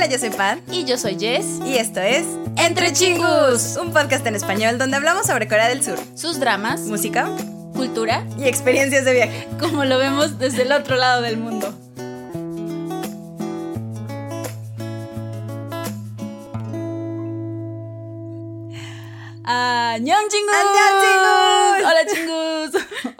Hola, yo soy Pat. Y yo soy Jess. Y esto es Entre Chingus, un podcast en español donde hablamos sobre Corea del Sur, sus dramas, música cultura y experiencias de viaje. Como lo vemos desde el otro lado del mundo. ¡Añón chingus!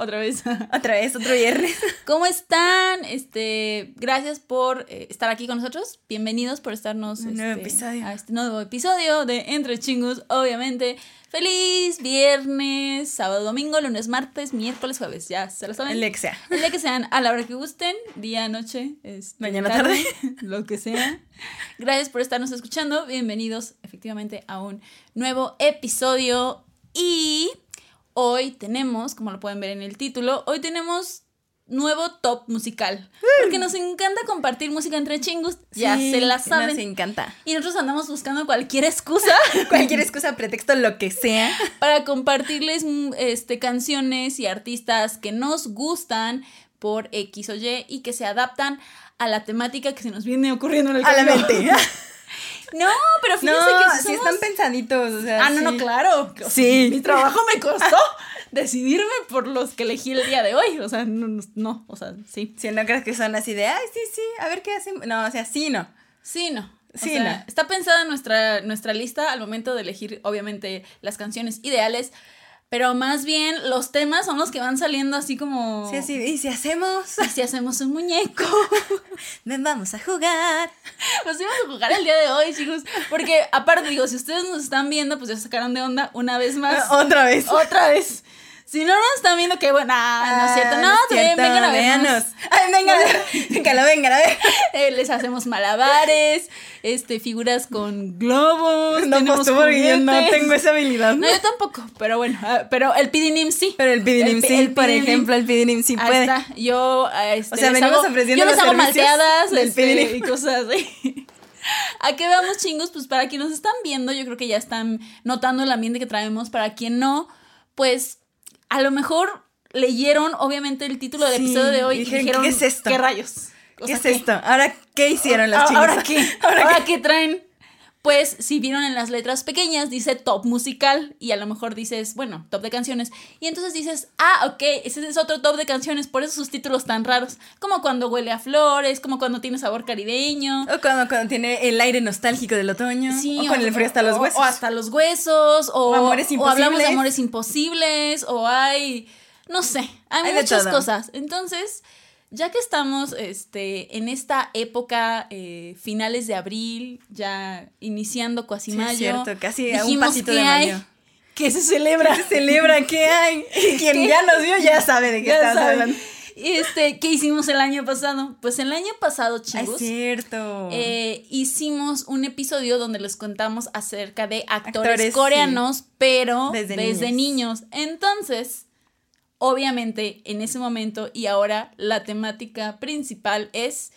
Otra vez. Otra vez, otro viernes. ¿Cómo están? Este, gracias por eh, estar aquí con nosotros. Bienvenidos por estarnos Un nuevo este, episodio. a este nuevo episodio de Entre Chingus, obviamente. Feliz viernes, sábado, domingo, lunes, martes, miércoles, jueves. Ya se lo saben. El que sea. El día que sean, a la hora que gusten, día, noche, este, Mañana, tarde. lo que sea. Gracias por estarnos escuchando. Bienvenidos efectivamente a un nuevo episodio. Y hoy tenemos, como lo pueden ver en el título, hoy tenemos nuevo top musical. Porque nos encanta compartir música entre chingus. Ya Sí, se la Nos saben. encanta. Y nosotros andamos buscando cualquier excusa Cualquier excusa, pretexto, lo que sea. para compartirles mm, este, canciones y artistas que nos gustan por X o Y y que se adaptan a la temática que se nos viene ocurriendo en el A la mente. No, pero No, fíjense que si sí están pensaditos. O sea, Ah, no, no, claro. Sí. Mi trabajo me costó decidirme por los que elegí el día de hoy. O sea, no, no, no, o sea, sí. Si no crees que son así de, ay, sí, sí, a ver qué hacen. No, o sea, sí, no. Sí, no. O Sí, sea, no. Está pensada nuestra, nuestra lista al momento de elegir, obviamente, las canciones ideales. Pero más bien los temas son los que van saliendo así como. Sí, así, y si hacemos, ¿Y si hacemos un muñeco? ven, vamos a jugar. Pues íbamos a jugar el día de hoy, chicos. Porque, aparte, digo, si ustedes nos están viendo, pues ya sacaron de onda una vez más. Otra vez. Otra vez. Si no nos están viendo, qué bueno. Ah, no es cierto. No, es también cierto, vengan a vernos. Ay, vengan, vénganlo, vengan a ver. Eh, les hacemos malabares, este, figuras con globos. No, tenemos pues tú porque yo no tengo esa habilidad. No, yo tampoco, pero bueno, ah, pero el Pidinim sí. Pero el pi- sí, el por ejemplo, el Pidinim sí puede. está. Yo, ah, este, O sea, les venimos hago- ofreciendo Yo les los hago malteadas este, y cosas así. ¿A qué vamos, chingos? Pues para quienes nos están viendo, yo creo que ya están notando el ambiente que traemos. Para quien no, pues a lo mejor leyeron, obviamente, el título del Sí, episodio de hoy y dijeron, ¿qué es esto? ¿Qué rayos? O ¿Qué sea, es esto? ¿Ahora qué hicieron los Ah, chicos? ¿Ahora qué? ¿Ahora ¿Ahora, qué traen? Pues si vieron en las letras pequeñas, dice top musical y a lo mejor dices, bueno, top de canciones. Y entonces dices, ah, ok, ese es otro top de canciones, por eso sus títulos tan raros. Como cuando huele a flores, como cuando tiene sabor caribeño. O cuando, cuando tiene el aire nostálgico del otoño. Sí, o con el frío hasta los huesos. O hasta los huesos. O, O amores o hablamos de amores imposibles. O hay. No sé. Hay, muchas cosas. Entonces, ya que estamos este, en esta época, eh, finales de abril, ya iniciando casi Sí, mayo. es cierto, casi a un pasito de hay- mayo. Que se celebra. Se celebra, ¿qué hay? Y quien ¿Qué? ya nos vio ya sabe de qué estamos hablando. Este, ¿qué hicimos el año pasado? Pues el año pasado, Ah, Es chicos. cierto. Eh, hicimos un episodio donde les contamos acerca de actores, Actores, coreanos, pero Desde desde, niños. niños. Entonces, obviamente, en ese momento y ahora la temática principal es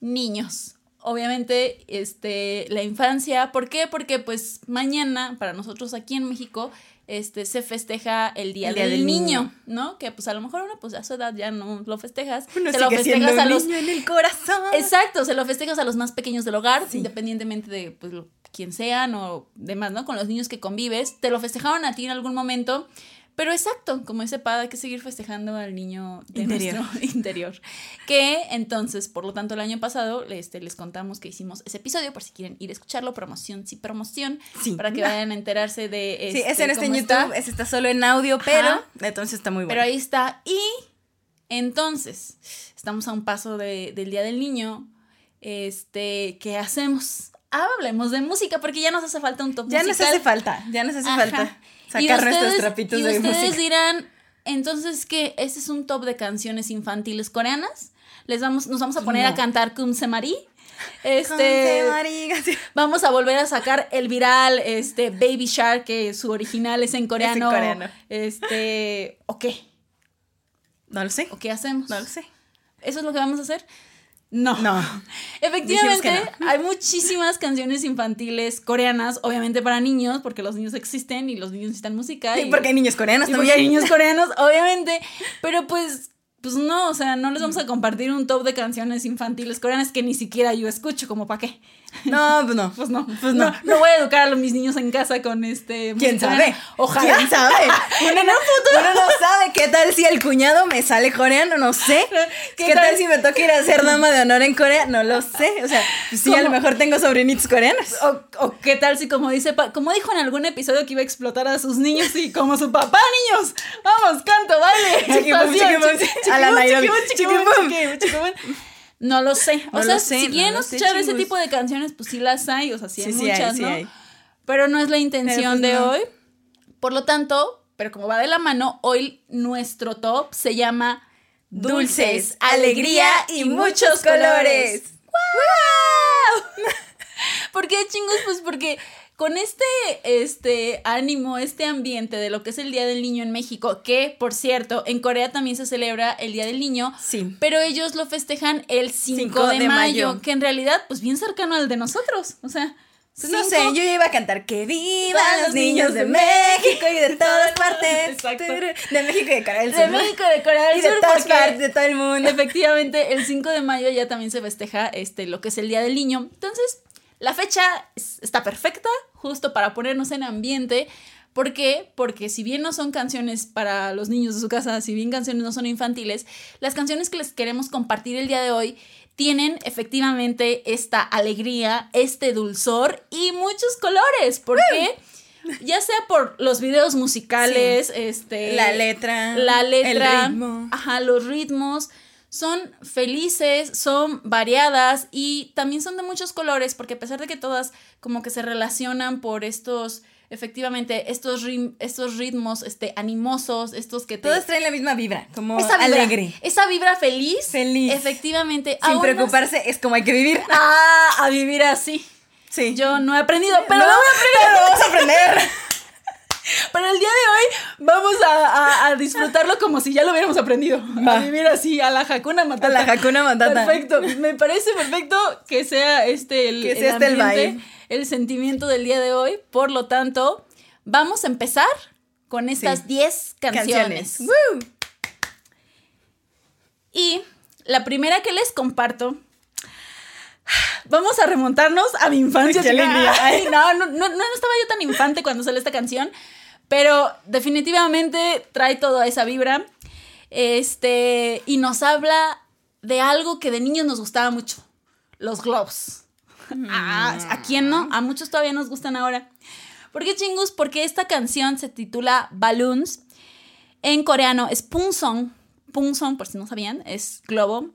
niños. Obviamente, este, la infancia. ¿Por qué? Porque pues mañana, para nosotros aquí en México, este, se festeja el Día, El Día del, del niño, Niño. ¿no? Que pues a lo mejor uno, pues a su edad ya no lo festejas. Uno se lo festejas a los niño en el corazón. Exacto, se lo festejas a los más pequeños del hogar, Sí. independientemente de pues, sean o demás, ¿no? Con los niños que convives. Te lo festejaron a ti en algún momento. Pero exacto, como ese padre, hay que seguir festejando al niño de Interior. nuestro interior. Que entonces, por lo tanto, el año pasado este, les contamos que hicimos ese episodio, por si quieren ir a escucharlo, promoción, sí, promoción, Sí. para que vayan a enterarse de... Sí, ese no está en cómo YouTube, ese está solo en audio, pero Ajá. entonces está muy bueno. pero ahí está. Y entonces, estamos a un paso de- del Día del Niño. Este, ¿qué hacemos? Hablemos de música, porque ya nos hace falta un top ya nos musical. hace falta, ya nos hace Ajá. falta Y sacar nuestros ustedes- trapitos y de ustedes música. dirán, entonces, ¿qué? ¿Este es un top de canciones infantiles coreanas? Les vamos, nos vamos a poner a cantar Kumse Mari. Conce Este, vamos a volver a sacar el viral, este, Baby Shark, que su original es en coreano. coreano. Este, ¿o qué? No lo sé, ¿O qué hacemos? no lo sé. ¿Eso es lo que vamos a hacer? No. No. Efectivamente, hay muchísimas canciones infantiles coreanas, obviamente para niños, porque los niños existen y los niños necesitan música. Sí, porque hay niños coreanos y porque también. hay niños coreanos, obviamente. Pero pues pues no, o sea, no les vamos a compartir un top de canciones infantiles coreanas que ni siquiera yo escucho, como para qué. No, pues no. Pues no, Pues no. no. voy a educar a los- mis niños en casa con este. ¿Quién sabe? Ojalá. ¿Quién sabe? Uno no, uno no sabe qué tal si el cuñado me sale coreano, no sé. ¿Qué ¿Qué, tal? tal? si me toca ir a ser dama de honor en Corea? No lo sé. O sea, pues sí, a lo mejor tengo sobrinitos coreanos. O, o qué tal si como dice, como dijo en algún episodio que iba a explotar a sus niños y como su papá, niños, vamos, canto, baile. Chiquibum, chiquibum, a la chiquibum, Nairobi. No lo sé. O No sea, sé, si quieren escuchar ese tipo de canciones, pues sí las hay, o sea, sí, hay Sí, sí hay, muchas, sí ¿no? hay. Pero no es la intención pues de no. hoy. Por lo tanto, pero como va de la mano, hoy nuestro top se llama Dulces, alegría y muchos colores. ¿Por qué chingos? Pues porque con este, este ánimo, este ambiente de lo que es el Día del Niño en México, que por cierto, en Corea también se celebra el Día del Niño, Sí. pero ellos lo festejan el 5, 5 de, de mayo, mayo. que en realidad, pues bien cercano al de nosotros. O sea, Pues no sé, yo ya iba a cantar que vivan los niños de México y de todas partes. Exacto. De México y de Corea del de Sur. ¿no? México y de Corea del Y de Sur, todas porque- partes, de todo el mundo. Efectivamente, el 5 de mayo ya también se festeja este, lo que es el Día del Niño. Entonces, la fecha es- está perfecta, justo para ponernos en ambiente. ¿Por qué? Porque si bien no son canciones para los niños de su casa, si bien canciones no son infantiles, las canciones que les queremos compartir el día de hoy tienen efectivamente esta alegría, este dulzor y muchos colores. ¿Por qué? Ya sea por los videos musicales, este La letra. la letra, El ritmo. ajá, los ritmos son felices, son variadas y también son de muchos colores porque a pesar de que todas como que se relacionan por estos efectivamente estos rim- estos ritmos este animosos, estos que te Todos traen la misma vibra, como esa vibra, alegre. esa vibra feliz, Feliz. efectivamente, Sin preocuparse, es como hay que vivir. ah, a vivir así. Sí. Yo no he aprendido, pero No, lo voy a aprender. pero lo vamos a aprender. Pero el día de hoy vamos a, a- a disfrutarlo como si ya lo hubiéramos aprendido. Va. A vivir así, a la Hakuna Matata. A la Hakuna Matata. Perfecto. Me parece perfecto que sea este el, Que sea este el ambiente, el sentimiento del día de hoy. Por lo tanto, vamos a empezar con estas Sí. 10 canciones. Woo. Y la primera que les comparto. Vamos a remontarnos a mi infancia. Ay, no, no, no, no estaba yo tan infante cuando salió esta canción. Pero definitivamente trae toda esa vibra. Este. Y nos habla de algo que de niños nos gustaba mucho. Los globos. Ah, ¿A quién no? A muchos todavía nos gustan ahora. ¿Por qué chingus? Porque esta canción se titula Balloons. En coreano es Pungsong. Pungsong, por si no sabían, es globo.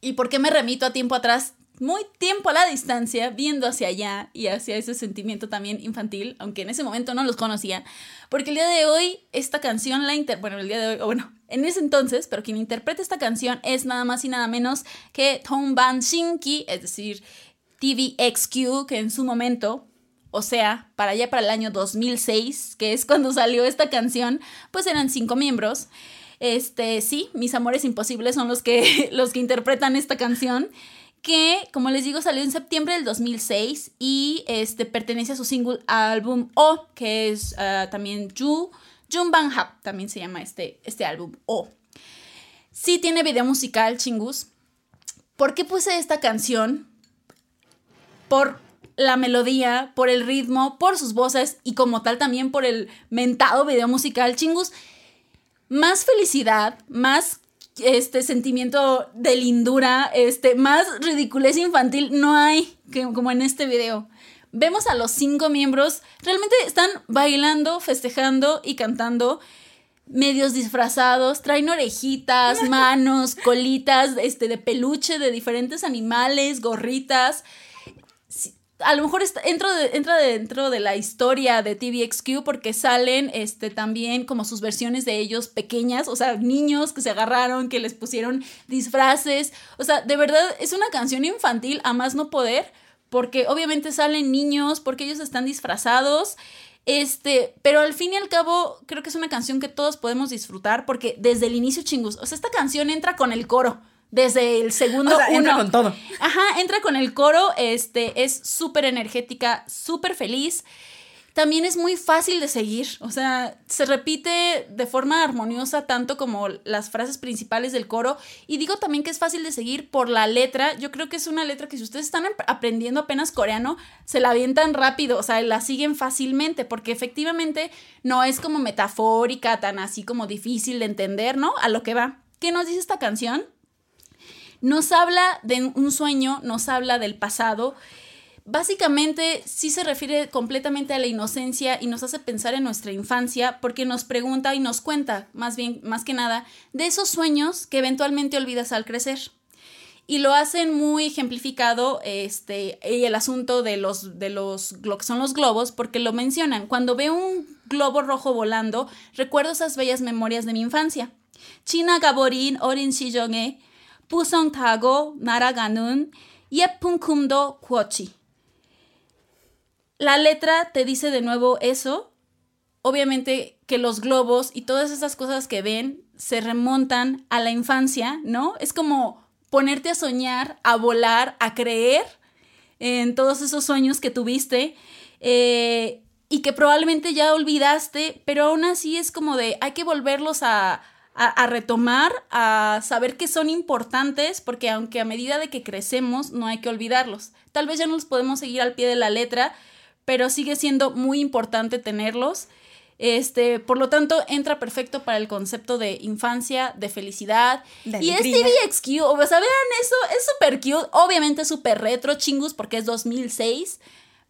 ¿Y por qué me remito a tiempo atrás? Muy tiempo a la distancia, viendo hacia allá y hacia ese sentimiento también infantil, aunque en ese momento no los conocía. Porque el día de hoy, esta canción la inter... Bueno, el día de hoy, o bueno, en ese entonces, pero quien interpreta esta canción es nada más y nada menos que Tong Ban Shinki, es decir, TVXQ, que en su momento, o sea, para allá para el año 2006, que es cuando salió esta canción, pues eran cinco miembros. Este, sí, mis amores imposibles son los que, los que interpretan esta canción, que, como les digo, salió en septiembre del 2006 y este, pertenece a su single álbum O, que es ah, también Ju, Jun Bang Hap, también se llama este, este álbum O. Sí tiene video musical, chingus. ¿Por qué puse esta canción? Por la melodía, por el ritmo, por sus voces y como tal también por el mentado video musical, chingus. Más felicidad, más este sentimiento de lindura, este, más ridiculez infantil no hay que, como en este video. Vemos a los cinco miembros, realmente están bailando, festejando y cantando, medios disfrazados, traen orejitas, manos, colitas, este, de peluche de diferentes animales, gorritas a lo mejor está, entra, de- dentro de la historia de TVXQ porque salen este, también como sus versiones de ellos pequeñas, o sea, niños que se agarraron, que les pusieron disfraces. O sea, de verdad es una canción infantil a más no poder, porque obviamente salen niños, porque ellos están disfrazados. Este, pero al fin y al cabo, creo que es una canción que todos podemos disfrutar porque desde el inicio, chingus, o sea, esta canción entra con el coro. Desde el segundo O sea, entra uno. con todo. Ajá, entra con el coro, este, es súper energética, súper feliz. también es muy fácil de seguir. O sea, se repite de forma armoniosa tanto como las frases principales del coro. Y digo también que es fácil de seguir por la letra. Yo creo que es una letra que si ustedes están aprendiendo apenas coreano, se la avientan rápido, o sea, la siguen fácilmente, porque efectivamente no es como metafórica, tan así como difícil de entender, ¿no? A lo que va. ¿Qué nos dice esta canción? Nos habla de un sueño, nos habla del pasado Básicamente sí se refiere completamente a la inocencia y nos hace pensar en nuestra infancia porque nos pregunta y nos cuenta, más bien, más que nada, de esos sueños que eventualmente olvidas al crecer. Y lo hacen muy ejemplificado este, el asunto de los, de los, lo que son los globos, porque lo mencionan. Cuando veo un globo rojo volando, recuerdo esas bellas memorias de mi infancia. China Gaborin Orin Shijong 에 Pusong 타고 날아가는 예쁜 kumdo kuochi la letra te dice de nuevo eso. Obviamente que los globos y todas esas cosas que ven se remontan a la infancia, ¿no? Es como ponerte a soñar, a volar, a creer en todos esos sueños que tuviste eh, y que probablemente ya olvidaste, pero aún así es como de hay que volverlos a, a, retomar, a saber que son importantes, porque aunque a medida de que crecemos no hay que olvidarlos. Tal vez ya no los podemos seguir al pie de la letra, pero sigue siendo muy importante tenerlos. Este, por lo tanto, entra perfecto para el concepto de infancia, de felicidad. y es TVXQ, o sea, vean eso, es súper cute, obviamente súper retro, chingus, porque es 2006.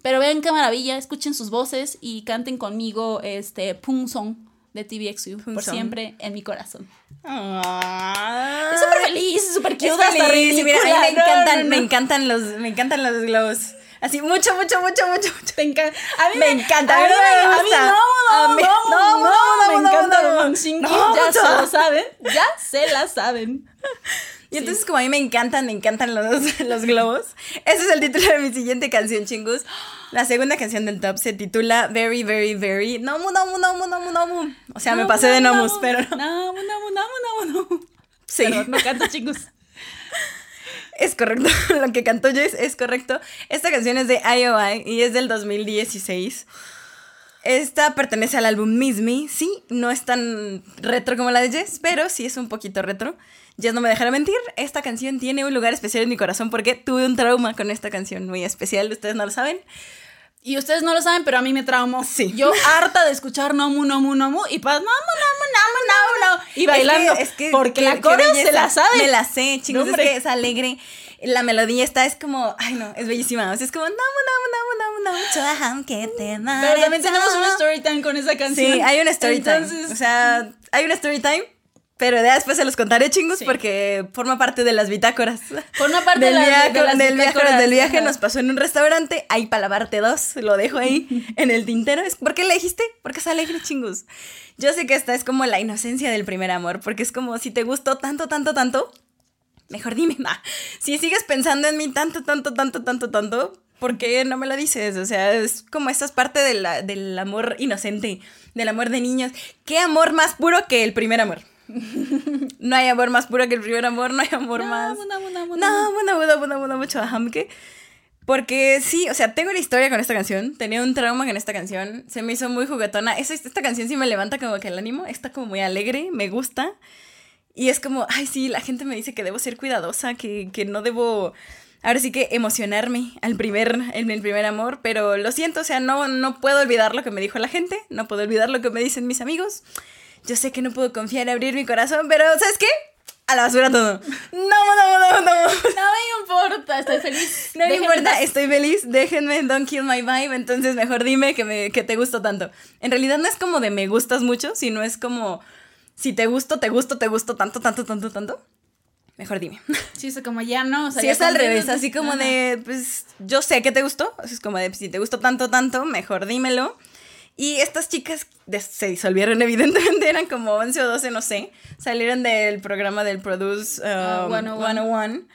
Pero vean qué maravilla, escuchen sus voces y canten conmigo este Pung Song de TVXQ por siempre en mi corazón. Es súper feliz, súper cute, hasta Mira, a mí me encantan, me encantan los, me encantan los globos. Así, mucho, mucho, mucho, mucho, mucho. encanta. A mí me, encanta. A mí, me, gusta. A mí no, no, no, no, no, Ya se lo saben. Ya se la saben. Y entonces, como a mí me encantan, me encantan los, los globos. Ese es el título de mi siguiente canción, chingus. La segunda canción del top se titula Very, Very, Very. Nomu, nomu, nomu, nomu, nomu. O sea, me pasé de nomus, pero no. Nomu, nomu, nomu, nomu. Sí. Pero no canto, chingus. Es correcto, lo que cantó Jess es correcto. Esta canción es de IOI y es del 2016. Esta pertenece al álbum Miss Me. Sí, no es tan retro como la de Jess, pero sí es un poquito retro. Jess no me dejará mentir, esta canción tiene un lugar especial en mi corazón porque tuve un trauma con esta canción muy especial, ustedes no lo saben. Y ustedes no lo saben, pero a mí me traumó. Sí. Yo harta de escuchar Nomu, Nomu, Nomu y pues Nomu, Nomu, Nomu, Nomu, Nomu. Y bailando. Es que, porque la coreo se la sabe. Me la sé, chicos, es que es alegre. La melodía está, es como, ay no, es bellísima. O sea, es como Nomu, Nomu, Nomu, Nomu, Nomu, que te Pero también tenemos un story time con esa canción. Sí, hay un story time. O sea, hay un story time pero ya después se los contaré, chingos, porque forma parte de las bitácoras. Forma parte del, de, viaje, del viaje. Del viaje nos pasó en un restaurante. Hay para lavarte dos. Lo dejo ahí en el tintero. ¿Por qué le dijiste? Porque es alegre, chingos. Yo sé que esta es como la inocencia del primer amor. Porque es como si te gustó tanto, tanto, tanto. Mejor dime, ma. Si sigues pensando en mí tanto, tanto, tanto, tanto, tanto. ¿Por qué no me lo dices? O sea, es como esta es parte del amor inocente, del amor de niños. ¿Qué amor más puro que el primer amor? No hay amor más puro que el primer amor, no hay amor más. No, no, no, no, no, no, mucho Porque sí, o sea, tengo una historia con esta canción. Tenía un trauma con esta canción. Se me hizo muy juguetona. Esta, esta canción sí me levanta como que el ánimo. Está como muy alegre, me gusta. Y es como, ay, sí, la gente me dice que debo ser cuidadosa, que, que no debo. Ahora sí que emocionarme al primer, en el primer amor, pero lo siento, o sea, no, no puedo olvidar lo que me dijo la gente, no puedo olvidar lo que me dicen mis amigos yo sé que no puedo confiar y abrir mi corazón, pero ¿sabes qué? A la basura todo. No, no, no, no, no. No me importa, estoy feliz. No me importa, estoy feliz. Déjenme, don't kill my vibe. Entonces mejor dime que, me, que te gusto tanto. En realidad no es como de me gustas mucho, sino es como si te gusto, te gusto, te gusto tanto, tanto, tanto, tanto. Mejor dime. Sí, es como ya no. O sea, sí, es al revés, así como de, pues, yo sé que te gustó. Es como de, si te gustó tanto, tanto, mejor dímelo. Y estas chicas se disolvieron, evidentemente, eran como 11 o 12, no sé. Salieron del programa del Produce 101. Um,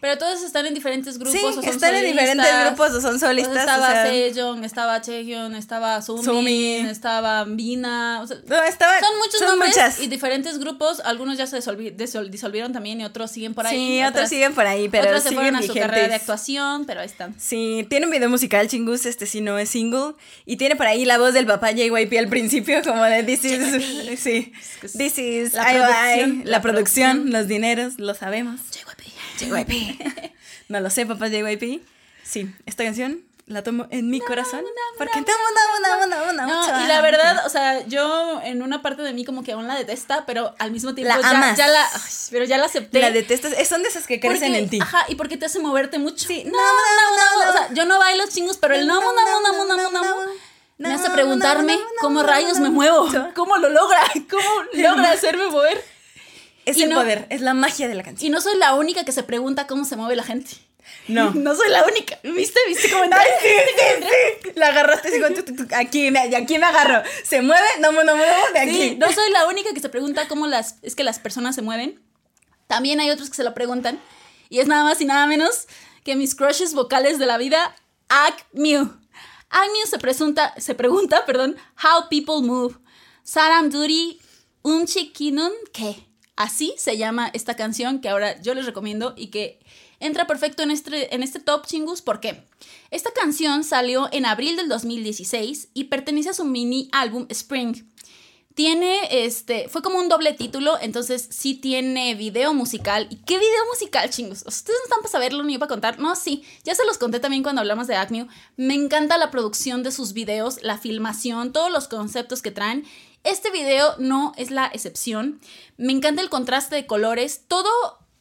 Pero todos están en diferentes grupos Sí, o son están en diferentes solistas. grupos o son O sea, solistas. o estaba sea, Sejong, estaba Chaehyun, estaba Sumin, Sumin. estaba Bina. O sea, no, estaba- son muchos son nombres muchas. y diferentes grupos. Algunos ya se disolvi- disol- disolvieron también y otros siguen por ahí. Sí, otros otras- siguen por ahí, pero otras se siguen fueron a su vigentes. carrera de actuación, pero ahí están. Sí, tiene un video musical, Chingus, este sí no es single. Y tiene por ahí la voz del papá JYP al principio, como de This is. Sí. This is. la producción, La, la producción, producción. los dineros, lo sabemos. JYP. No lo sé, papá JYP. Sí, esta canción la tomo en mi corazón. Porque amo, amo, amo, amo, No, mucho. y la verdad, o sea, yo en una parte de mí como que aún la detesta, pero al mismo tiempo La ya, amas. ya la, ay, pero ya la acepté. La detestas. eh, Son de esas que crecen Porque- en ti. Ajá, y porque te hace moverte mucho. Sí, no, no, no, no, no, no, O sea, yo no bailo chingos, pero el no, no, no, no, no, no, no, me hace preguntarme no, no, cómo no, rayos no, me no. muevo, cómo lo logra, cómo logra hacerme mover. Es y el no- poder, es la magia de la canción. Y no soy la única que se pregunta cómo se mueve la gente. No. No soy la única. ¿Viste? ¿Viste cómo entré? Ay, sí, sí, sí. La agarraste así con tu, tu, tu- aquí, me, aquí me agarro. ¿Se mueve? No, no, no, de aquí. Sí, no soy la única que se pregunta cómo las, es que las personas se mueven. También hay otros que se lo preguntan. Y es nada más y nada menos que mis crushes vocales de la vida, Agnew. Agnew se, presunta, se pregunta, perdón, how people move. Saram Duri un chiquinun que. Así se llama esta canción que ahora yo les recomiendo y que entra perfecto en este, en este top chingus. ¿Por qué? Esta canción salió en abril del 2016 y pertenece a su mini álbum Spring. Tiene, este, fue como un doble título, entonces sí tiene video musical. ¿Y qué video musical, chingos? Ustedes no están para saberlo ni yo para contar. No, sí, ya se los conté también cuando hablamos de Acme. Me encanta la producción de sus videos, la filmación, todos los conceptos que traen. Este video no es la excepción. Me encanta el contraste de colores. Todo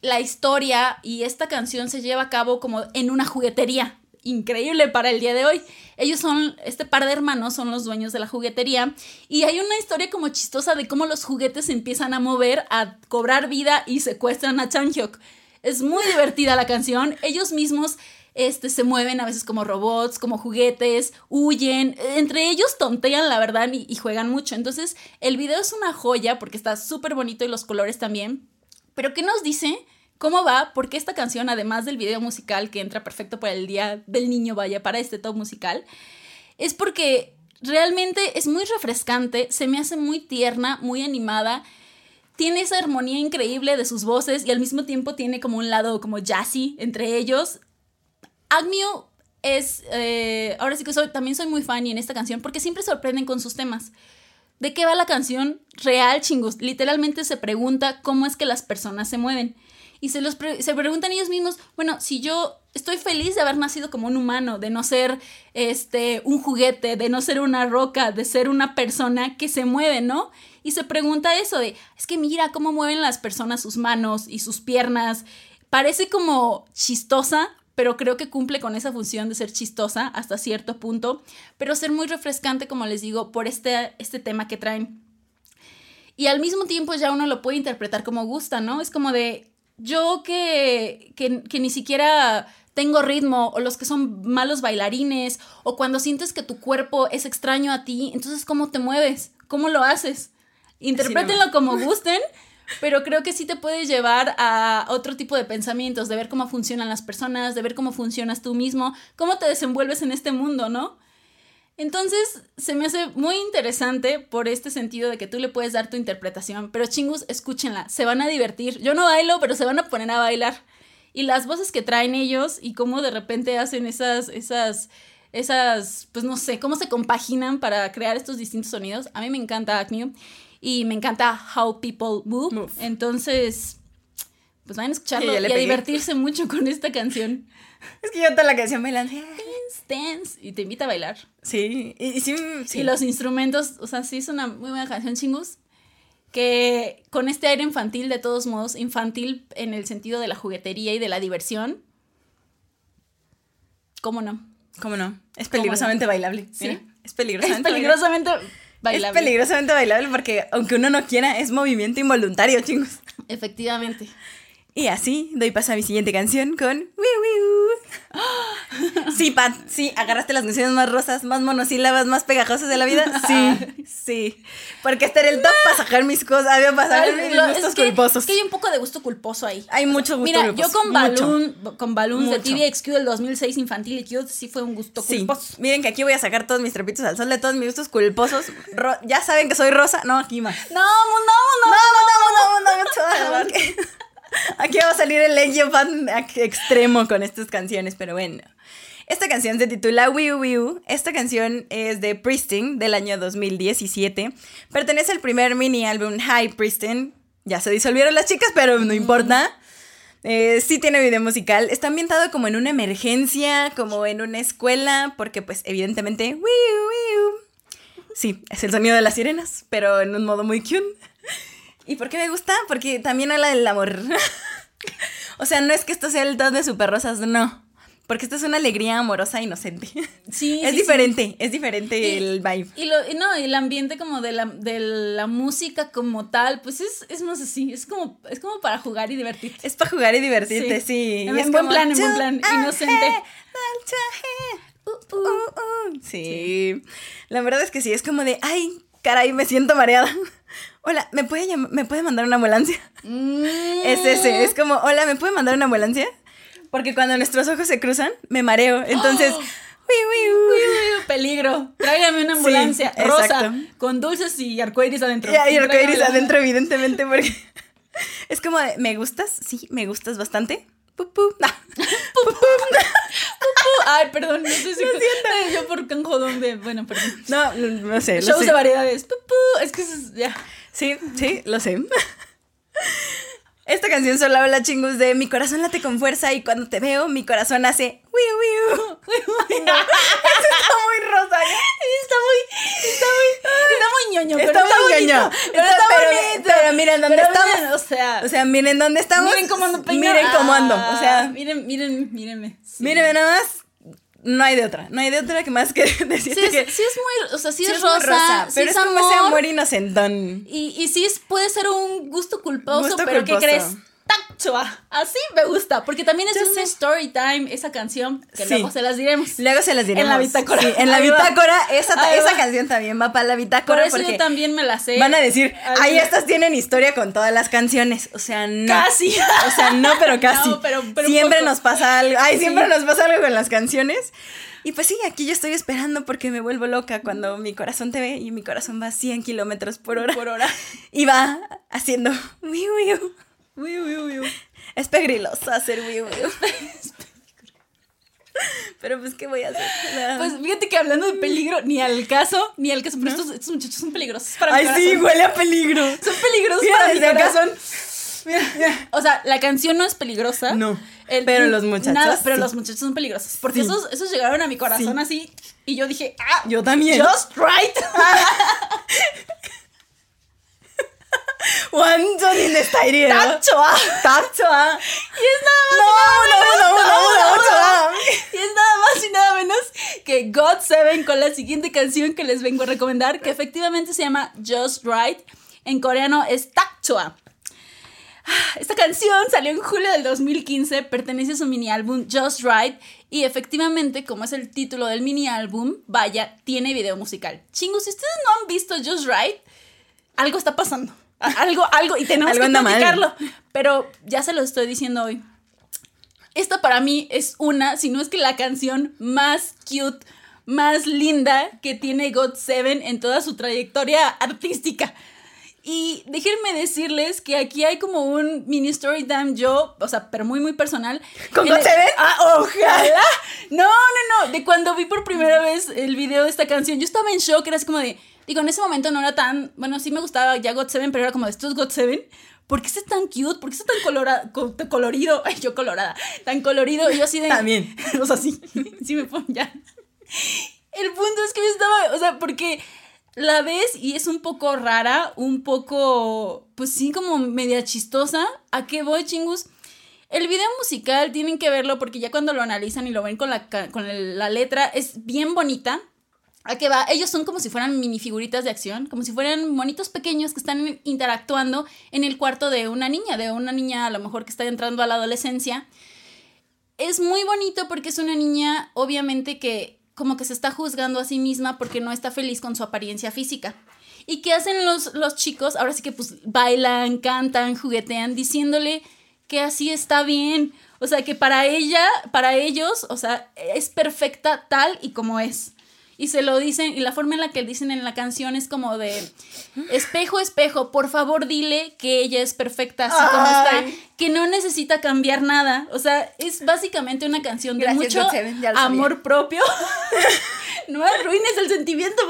la historia y esta canción se lleva a cabo como en una juguetería. Increíble para el día de hoy. Ellos son, este par de hermanos son los dueños de la juguetería y hay una historia como chistosa de cómo los juguetes se empiezan a mover, a cobrar vida y secuestran a Chanhyuk. Es muy divertida la canción. Ellos mismos este, se mueven a veces como robots, como juguetes, huyen. Entre ellos tontean, la verdad, y, y juegan mucho. Entonces, el video es una joya porque está súper bonito y los colores también. Pero, ¿qué nos dice? ¿Cómo va? Porque esta canción, además del video musical que entra perfecto para el Día del Niño, vaya, para este top musical, es porque realmente es muy refrescante, se me hace muy tierna, muy animada. Tiene esa armonía increíble de sus voces y al mismo tiempo tiene como un lado como jazzy entre ellos. Agnew es, eh, ahora sí que también soy muy fan y en esta canción porque siempre sorprenden con sus temas. ¿De qué va la canción? Real, chingus. Literalmente se pregunta cómo es que las personas se mueven. Y se, los se preguntan ellos mismos, bueno, si yo estoy feliz de haber nacido como un humano, de no ser este, un juguete, de no ser una roca, de ser una persona que se mueve, ¿no? Y se pregunta eso de, es que mira cómo mueven las personas sus manos y sus piernas. Parece como chistosa, pero creo que cumple con esa función de ser chistosa hasta cierto punto, pero ser muy refrescante, como les digo, por este, este tema que traen. Y al mismo tiempo ya uno lo puede interpretar como gusta, ¿no? Es como de, yo que, que, que ni siquiera tengo ritmo, o los que son malos bailarines, o cuando sientes que tu cuerpo es extraño a ti, entonces ¿cómo te mueves? ¿Cómo lo haces? Interprétenlo como gusten, pero creo que sí te puede llevar a otro tipo de pensamientos, de ver cómo funcionan las personas, de ver cómo funcionas tú mismo, cómo te desenvuelves en este mundo, ¿no? Entonces, se me hace muy interesante por este sentido de que tú le puedes dar tu interpretación, pero chingus, escúchenla, se van a divertir. Yo no bailo, pero se van a poner a bailar. Y las voces que traen ellos y cómo de repente hacen esas, esas, esas, pues no sé, cómo se compaginan para crear estos distintos sonidos. A mí me encanta Acme y me encanta How People Move. Move. Entonces, pues vayan a escucharlo Y a divertirse mucho con esta canción. Es que yo toda la canción bailando. Dance, dance, y te invita a bailar. Sí, y, y sí, sí. Y los instrumentos, o sea, sí es una muy buena canción, chingus. Que con este aire infantil, de todos modos, infantil en el sentido de la juguetería y de la diversión. ¿Cómo no? ¿Cómo no? Es peligrosamente bailable. Sí. Mira, es Es peligrosamente peligrosamente bailable. bailable. Es peligrosamente bailable porque aunque uno no quiera, es movimiento involuntario, chingos. Efectivamente. Y así doy paso a mi siguiente canción con Wiu Wiu. Sí, Pat, sí, agarraste las canciones más rosas, más monosílabas, más pegajosas de la vida. Sí, sí. Porque este era el top para sacar mis cosas, había sacar mis gustos es, que, culposos. es que hay un poco de gusto culposo ahí. Hay mucho gusto Mira, culposo, yo con mucho. Balloon, con Balloons de. TVXQ del 2006 infantil y cute sí fue un gusto Sí, culposo. miren que aquí voy a sacar todos mis trapitos al sol de todos mis gustos culposos. Ro- ya saben que soy rosa. No, aquí más. No, no, no, No, no, no, no, no, no, Aquí, aquí va a salir el Legio fan extremo con estas canciones, pero bueno. Esta canción se titula Wiu Wiu. Esta canción es de Pristine del año 2017. Pertenece al primer mini álbum Hi Pristine. Ya se disolvieron las chicas, pero no importa. Eh, sí tiene video musical. Está ambientado como en una emergencia, como en una escuela, porque pues evidentemente... Wiu. Sí, es el sonido de las sirenas, pero en un modo muy cute. ¿Y por qué me gusta? Porque también habla del amor. o sea, no es que esto sea el top de super rosas, no. Porque esto es una alegría amorosa inocente. Sí, es sí, diferente, es diferente Y- el vibe. Y, lo, y no, y el ambiente como de la, de la música como tal, pues es, es más así, es como, es como para jugar y divertirte. Es para jugar y divertirte, Sí. sí. En es buen como, plan, en buen plan, "Chuaje, inocente". chuaje, uh, uh, uh. Sí. La verdad es que sí, es como de, ay, caray, me siento mareada. Hola, ¿me puede, llam- ¿me puede mandar una ambulancia? Mm. Es ese, es como, hola, ¿me puede mandar una ambulancia? Porque cuando nuestros ojos se cruzan, me mareo. Entonces, ¡Oh! uy, uy, uy. Uy, peligro. Tráigame una ambulancia Sí, rosa exacto. con dulces y arcoíris adentro. Y hay arcoíris Tráigamela. adentro, evidentemente, porque es como de, ¿me gustas? Sí, me gustas bastante. Pu, pu. Ah. Uh, Ay, perdón, no sé si. Yo por un jodón de. Bueno, perdón. No, no, sé. Shows sé. de variedades. Es que es, ya. Sí, sí, lo sé. Esta canción solo habla chingus de mi corazón late con fuerza y cuando te veo, mi corazón hace wiu wiu. No, eso está muy rosa. ¿no? Está muy, está muy, está muy ñoño, Está pero está muy bonito, ñoño. Pero Está- está pero- bonito. pero miren dónde Pero estamos. miren, o sea, O sea, miren dónde estamos. miren cómo ando peinado. Miren cómo ando. O Ah, sea, miren, miren, mírenme. Sí. mírenme nada más. No hay de otra. No hay de otra que más que Sí es, que sí es muy, o sea, sí, sí es rosa, sí pero es como ese amor, amor inocentón. Y, y sí es, puede ser un gusto culposo, Gusto pero culposo. ¿qué crees? Tachoa. Así me gusta, porque también es Yo un sé. story time esa canción, que Sí. luego se las diremos. Luego se las diremos. En la bitácora. Sí, en la Ahí va. bitácora, esa, Ahí esa canción también va para la Por bitácora eso porque yo también me la sé. van a decir, ay, estas tienen historia con todas las canciones. O sea, no. Casi. O sea, no, pero casi. No, pero- pero siempre nos pasa algo. Ay, Sí. siempre nos pasa algo con las canciones. Y pues sí, aquí yo estoy esperando porque me vuelvo loca cuando mi corazón te ve y mi corazón va a 100 kilómetros por hora. Por hora. Y va haciendo wiu wiu. Uy, uy, uy, uy. Es pegriloso hacer wiu wiu. Pero pues, ¿qué voy a hacer? Pues fíjate que hablando de peligro, ni al caso, ni al caso, pero estos, estos muchachos son peligrosos para mi Ay, sí, corazón. huele a peligro. Son peligrosos Mira, para mi desde acá corazón. Mira, mira. O sea, la canción no es peligrosa. No, pero los muchachos Nada, pero sí. los muchachos son peligrosos. Porque Sí. esos, esos llegaron a mi corazón Sí. así. Y yo dije, ah, Yo también. just right. 완전 in the style. 딱 좋아. 딱 좋아. Y es nada más. No, no, no, no, no, no. Y es nada más y nada menos que God Seven con la siguiente canción que les vengo a recomendar, que efectivamente se llama Just Right. En coreano es Takchoa. Esta canción salió en julio del 2015, pertenece a su mini álbum Just Right y efectivamente, como es el título del mini álbum, vaya, tiene video musical. Chingos, si ustedes no han visto Just Right, algo está pasando. Algo, algo, y tenemos Algo que anda mal. platicarlo. Pero ya se lo estoy diciendo hoy. Esta para mí es una, si no es que la canción más cute, más linda que tiene God Seven en toda su trayectoria artística. Y déjenme decirles que aquí hay como un mini story time yo, o sea, pero muy, muy personal. ¿Con God Seven? Ah, ojalá. No, no, no. De cuando vi por primera vez el video de esta canción, yo estaba en shock, era así como de. Digo, en ese momento no era tan. Bueno, sí me gustaba ya God Seven, pero era como esto es God Seven. ¿Por qué está tan cute? ¿Por qué está tan colora- co- colorido? Ay, yo colorada. Tan colorido. Y yo así de. También. o sea, sí. Sí me pongo ya. El punto es que yo estaba. O sea, porque la ves y es un poco rara, un poco. Pues sí, como media chistosa. ¿A qué voy, chingus? El video musical tienen que verlo porque ya cuando lo analizan y lo ven con la, con la letra es bien bonita. ¿A qué va? Ellos son como si fueran minifiguritas de acción, como si fueran monitos pequeños que están interactuando en el cuarto de una niña, de una niña a lo mejor que está entrando a la adolescencia. es muy bonito porque es una niña, obviamente, que como que se está juzgando a sí misma porque no está feliz con su apariencia física. ¿Y qué hacen los, los chicos? Ahora sí que pues bailan, cantan, juguetean, diciéndole que así está bien. O sea, que para ella, para ellos, o sea, es perfecta tal y como es y se lo dicen, y la forma en la que dicen en la canción es como de, espejo, espejo, por favor dile que ella es perfecta así como está, que no necesita cambiar nada. O sea, es básicamente una canción de mucho amor propio. no arruines el sentimiento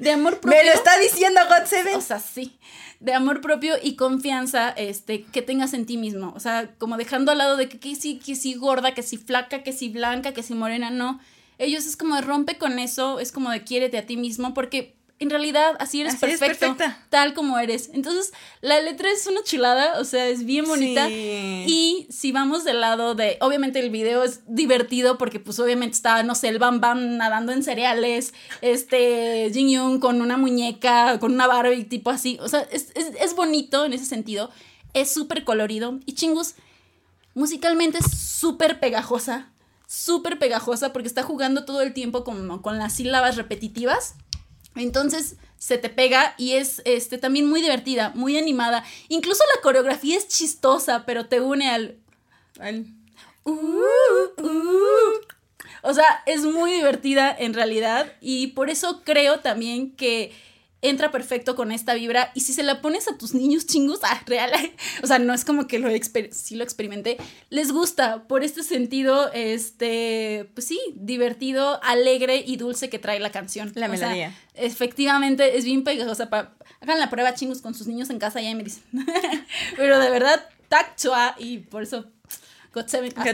de amor propio. Me lo está diciendo God Seven. O sea, sí de amor propio y confianza este, que tengas en ti mismo. O sea, como dejando al lado de que, que sí, que sí gorda, que sí flaca, que sí blanca, que sí morena, no ellos es como de rompe con eso, es como de quiérete a ti mismo, porque en realidad así eres perfecto, tal como eres. Entonces, la letra es una chulada, o sea, es bien bonita. Y si vamos del lado de, obviamente el video es divertido porque pues obviamente está, no sé, el Bam Bam nadando en cereales, este, Jin Young con una muñeca, con una Barbie, tipo así. O sea, es, es, es bonito en ese sentido, es súper colorido. Y chingus, musicalmente es súper pegajosa súper pegajosa porque está jugando todo el tiempo con, con las sílabas repetitivas. Entonces se te pega y es este, también muy divertida, muy animada. Incluso la coreografía es chistosa, pero te une al... Uh, uh. O sea, es muy divertida en realidad y por eso creo también que entra perfecto con esta vibra. Y si se la pones a tus niños chingos, ah, real, o sea, no es como que lo sí lo experimenté, les gusta por este sentido, este, pues sí, divertido, alegre y dulce que trae la canción. La melodía. efectivamente, es bien pegajosa. Pa, hagan la prueba chingos con sus niños en casa ya me dicen. Pero de verdad, tactua y por eso God Seven, hasta,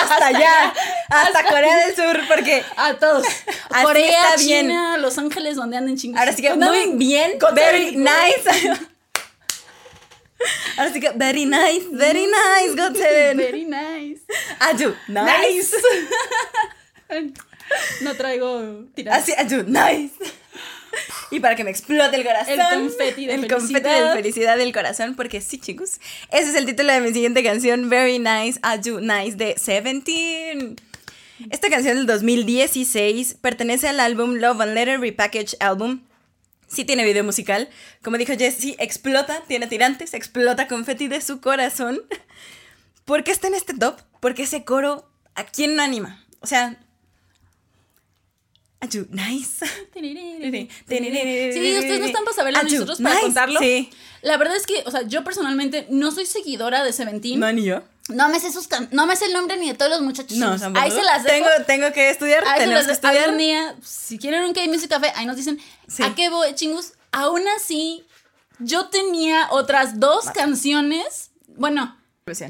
hasta, allá, hasta, Corea del Sur, porque a todos. Corea, China, Los Ángeles, donde anden chingados. Ahora sí que muy bien, very nice. Ahora sí que very nice, very nice, God Seven. Very nice. Aju, nice. no traigo tiras. Así, Aju, nice. y para que me explote el corazón. El confeti de el felicidad. confeti de felicidad del corazón, porque sí, chicos. Ese es el título de mi siguiente canción, Very Nice, Are You Nice, de Seventeen. Esta canción del 2016 pertenece al álbum Love and Letter Repackaged Album. Sí tiene video musical. Como dijo Jessie, explota, tiene tirantes, explota confeti de su corazón. ¿Por qué está en este top? Porque ese coro, ¿a quién no anima? O sea, nice. Sí, ustedes no están para saberlo, nosotros para contarlo. Sí. La verdad es que, o sea, yo personalmente no soy seguidora de Seventeen. No, ni yo. No me sé sus no me sé el nombre ni de todos los muchachos. No, Ahí se las dejo. Tengo, tengo que estudiar. Ahí tenemos que estudiar. Día, si quieren un K-Music Café, ahí nos dicen, ¿a qué voy, chingus? Aún así, yo tenía otras dos canciones. Bueno,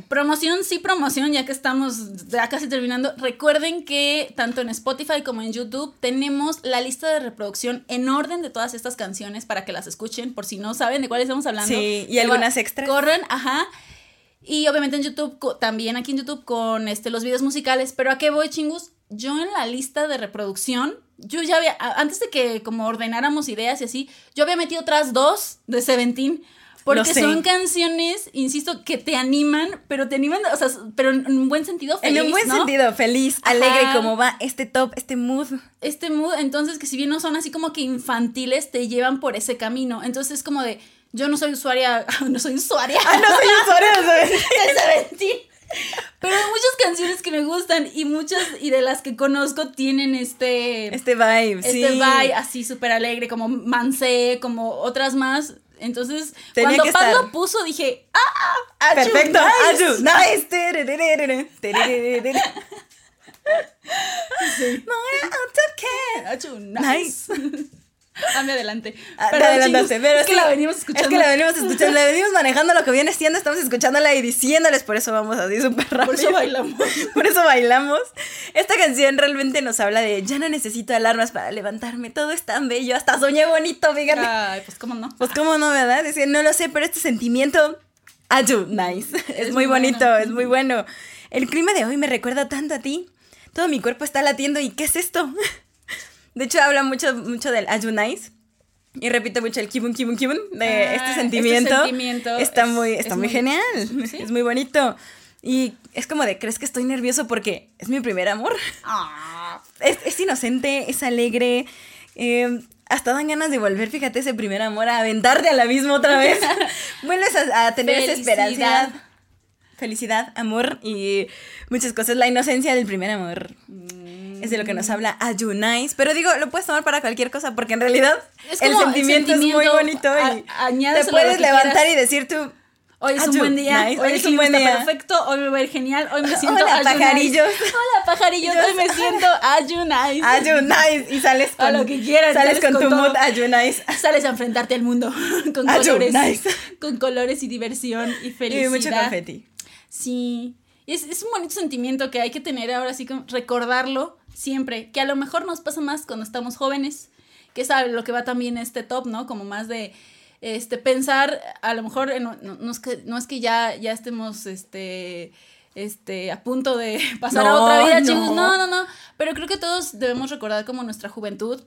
Promoción, sí, promoción, ya que estamos ya casi terminando. Recuerden que tanto en Spotify como en YouTube tenemos la lista de reproducción en orden de todas estas canciones para que las escuchen, por si no saben de cuáles estamos hablando. Sí, y algunas extras. Corren, ajá. Y obviamente en YouTube, también aquí en YouTube con este, los videos musicales. Pero ¿a qué voy, chingus? Yo en la lista de reproducción, yo ya había, antes de que como ordenáramos ideas y así, yo había metido otras dos de Seventeen porque son canciones, insisto, que te animan, pero te animan, o sea, pero en un buen sentido feliz. En un buen sentido, feliz, alegre, como va este top, este mood. Este mood, entonces que si bien no son así como que infantiles, te llevan por ese camino. Entonces es como de, yo no soy usuaria, no soy usuaria. Ah, no soy usuaria de Seventeen. Pero hay muchas canciones que me gustan y muchas y de las que conozco tienen este este vibe, este vibe así súper alegre como Mansé, como otras más. Entonces, cuando Pablo puso, dije, ¡ah! Perfecto, nice. nice. nice. Nice. Dame adelante. Ah, pero, adelantaste, pero es que la venimos escuchando. Es que la venimos escuchando, la venimos manejando lo que viene siendo, estamos escuchándola y diciéndoles, por eso vamos así súper rápido. Por eso bailamos. por eso bailamos. Esta canción realmente nos habla de ya no necesito alarmas para levantarme, todo es tan bello, hasta soñé bonito, fíjate. Ay, pues cómo no. Pues cómo no, ¿verdad? Decía, no lo sé, pero este sentimiento, ayu, nice. Es, muy, bonito, es muy bueno. El clima de hoy me recuerda tanto a ti. Todo mi cuerpo está latiendo y ¿qué es esto? De hecho, habla mucho, mucho del Ajunais. Y repite mucho el kibun, kibun, kibun de ah, este, este sentimiento. Este sentimiento está muy, está muy, genial. Es muy bonito. Y es como de, ¿crees que estoy nervioso porque es mi primer amor? Ah. Es, inocente, es alegre. Eh, hasta dan ganas de volver, fíjate, ese primer amor, a aventarte al abismo otra vez. Vuelves a, tener esa esperanza. Felicidad, amor y muchas cosas. La inocencia del primer amor. Es de lo que nos habla Ayunais. Pero digo, lo puedes tomar para cualquier cosa porque en realidad el sentimiento, es muy bonito y te puedes levantar y decir tú, Hoy es un buen día, hoy, es un buen día. perfecto, hoy me va a ir genial, hoy me siento Hola pajarillos. Hola pajarillos, hoy me siento ayunais. Ayunais y sales con lo que quieras, sales, con, tu mood ayunais. Sales a enfrentarte al mundo con colores, con colores y diversión y felicidad. Y mucho confeti. Sí. Es, es un bonito sentimiento que hay que tener ahora sí recordarlo siempre, que a lo mejor nos pasa más cuando estamos jóvenes, que es lo que va también este top, ¿no? Como más de este, pensar, a lo mejor, no, no, es que, no es que ya, ya estemos, este, este, a punto de pasar a otra vida, chicos, no, no, no, pero creo que todos debemos recordar como nuestra juventud,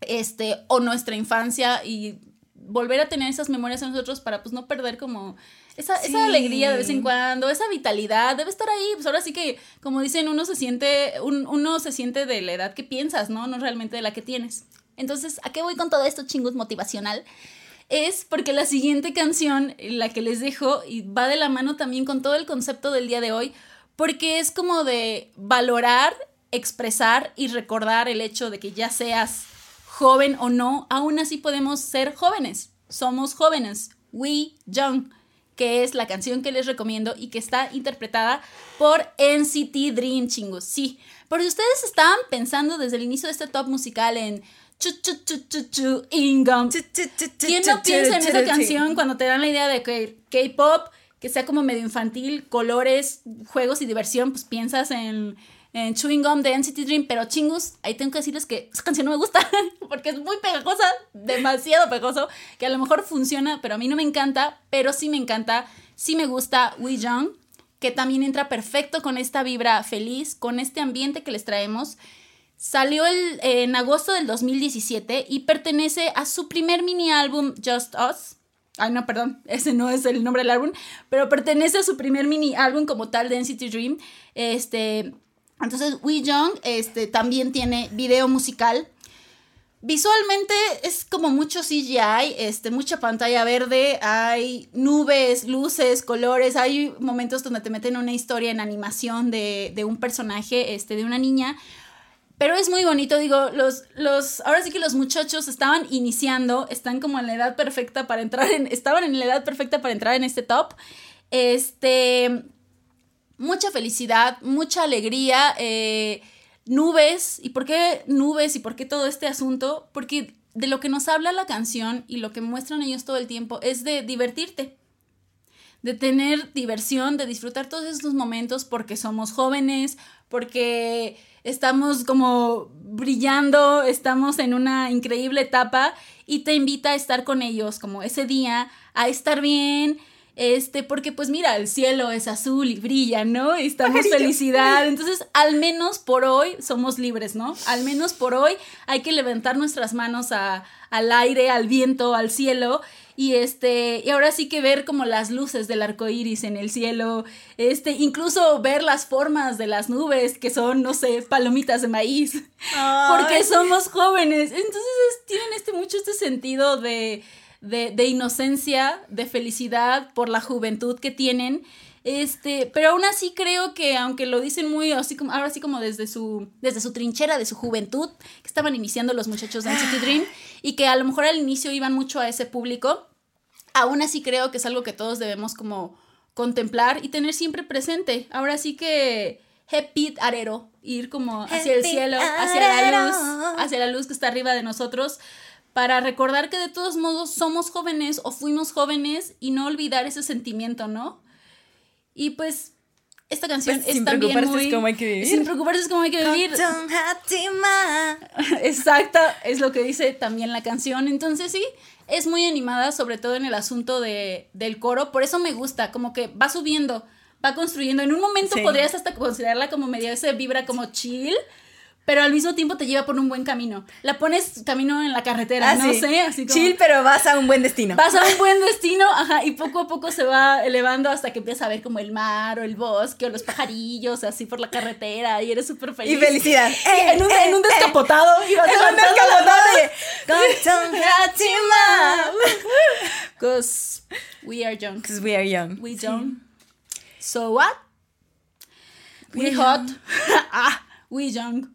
este, o nuestra infancia y volver a tener esas memorias en nosotros para pues no perder como esa, esa, alegría de vez en cuando, esa vitalidad, debe estar ahí. Pues ahora sí que, como dicen, uno se siente, uno se siente de la edad que piensas, ¿no? No realmente de la que tienes. Entonces, ¿a qué voy con todo esto, chingos motivacional? es porque la siguiente canción, la que les dejo, y va de la mano también con todo el concepto del día de hoy, porque es como de valorar, expresar y recordar el hecho de que ya seas joven o no, aún así podemos ser jóvenes. Somos jóvenes. We Young, que es la canción que les recomiendo y que está interpretada por NCT Dream, chingos. Sí, por si ustedes estaban pensando desde el inicio de este top musical en Ingam. ¿Quién no piensa en esa canción cuando te dan la idea de que K-pop, que sea como medio infantil, colores, juegos y diversión, pues piensas en, en Chewing Gum de NCT Dream, pero chingus, ahí tengo que decirles que esa canción no me gusta, porque es muy pegajosa, demasiado pegajoso, que a lo mejor funciona, pero a mí no me encanta, pero sí me encanta, sí me gusta Wee Young, que también entra perfecto con esta vibra feliz, con este ambiente que les traemos. Salió en agosto del 2017 y pertenece a su primer mini álbum Just Us. Ay, no, perdón, ese no es el nombre del álbum, pero pertenece a su primer mini álbum como tal, Density Dream. Este, entonces, Wee Young este, también tiene video musical. Visualmente es como mucho CGI, este, mucha pantalla verde, hay nubes, luces, colores, hay momentos donde te meten una historia en animación de, de un personaje, este, de una niña, pero es muy bonito, digo, los, los, ahora sí que los muchachos estaban iniciando, están como en la edad perfecta para entrar en, estaban en la edad perfecta para entrar en este top. Este, mucha felicidad, mucha alegría, eh, nubes, ¿y por qué nubes y por qué todo este asunto? Porque de lo que nos habla la canción y lo que muestran ellos todo el tiempo es de divertirte, de tener diversión, de disfrutar todos estos momentos porque somos jóvenes, porque estamos como brillando, estamos en una increíble etapa y te invita a estar con ellos como ese día, a estar bien, este, porque pues mira, el cielo es azul y brilla, ¿no? Y estamos felicidad. Entonces, al menos por hoy somos libres, ¿no? Al menos por hoy hay que levantar nuestras manos a, al aire, al viento, al cielo y este, y ahora sí que ver como las luces del arco iris en el cielo, este, incluso ver las formas de las nubes, que son, no sé, palomitas de maíz, porque somos jóvenes. Entonces tienen este mucho este sentido de, de, de inocencia, de felicidad por la juventud que tienen. Este, pero aún así creo que aunque lo dicen muy así como ahora sí como desde su desde su trinchera de su juventud, que estaban iniciando los muchachos de NCT Dream y que a lo mejor al inicio iban mucho a ese público, aún así creo que es algo que todos debemos como contemplar y tener siempre presente. Ahora sí que Happy Arero, ir como hacia el cielo, hacia la luz, hacia la luz que está arriba de nosotros para recordar que de todos modos somos jóvenes o fuimos jóvenes y no olvidar ese sentimiento, ¿no? Y pues esta canción pues, es también muy... Es como hay que vivir. Sin preocuparse es como hay que vivir. Exacto, es lo que dice también la canción. Entonces sí, es muy animada, sobre todo en el asunto de, del coro. Por eso me gusta, como que va subiendo, va construyendo. En un momento podrías hasta considerarla como medio ese vibra como chill, pero al mismo tiempo te lleva por un buen camino. La pones camino en la carretera, Ah, no sí. sé, así como... Chill, pero vas a un buen destino. Vas a un buen destino, ajá, y poco a poco se va elevando hasta que empiezas a ver como el mar o el bosque o los pajarillos así por la carretera y eres súper feliz. Y felicidad. Y en, un, en un descapotado y vas Es un descapotado Because we are young. Because we are young. We young. So what? We, We hot. ah, we young.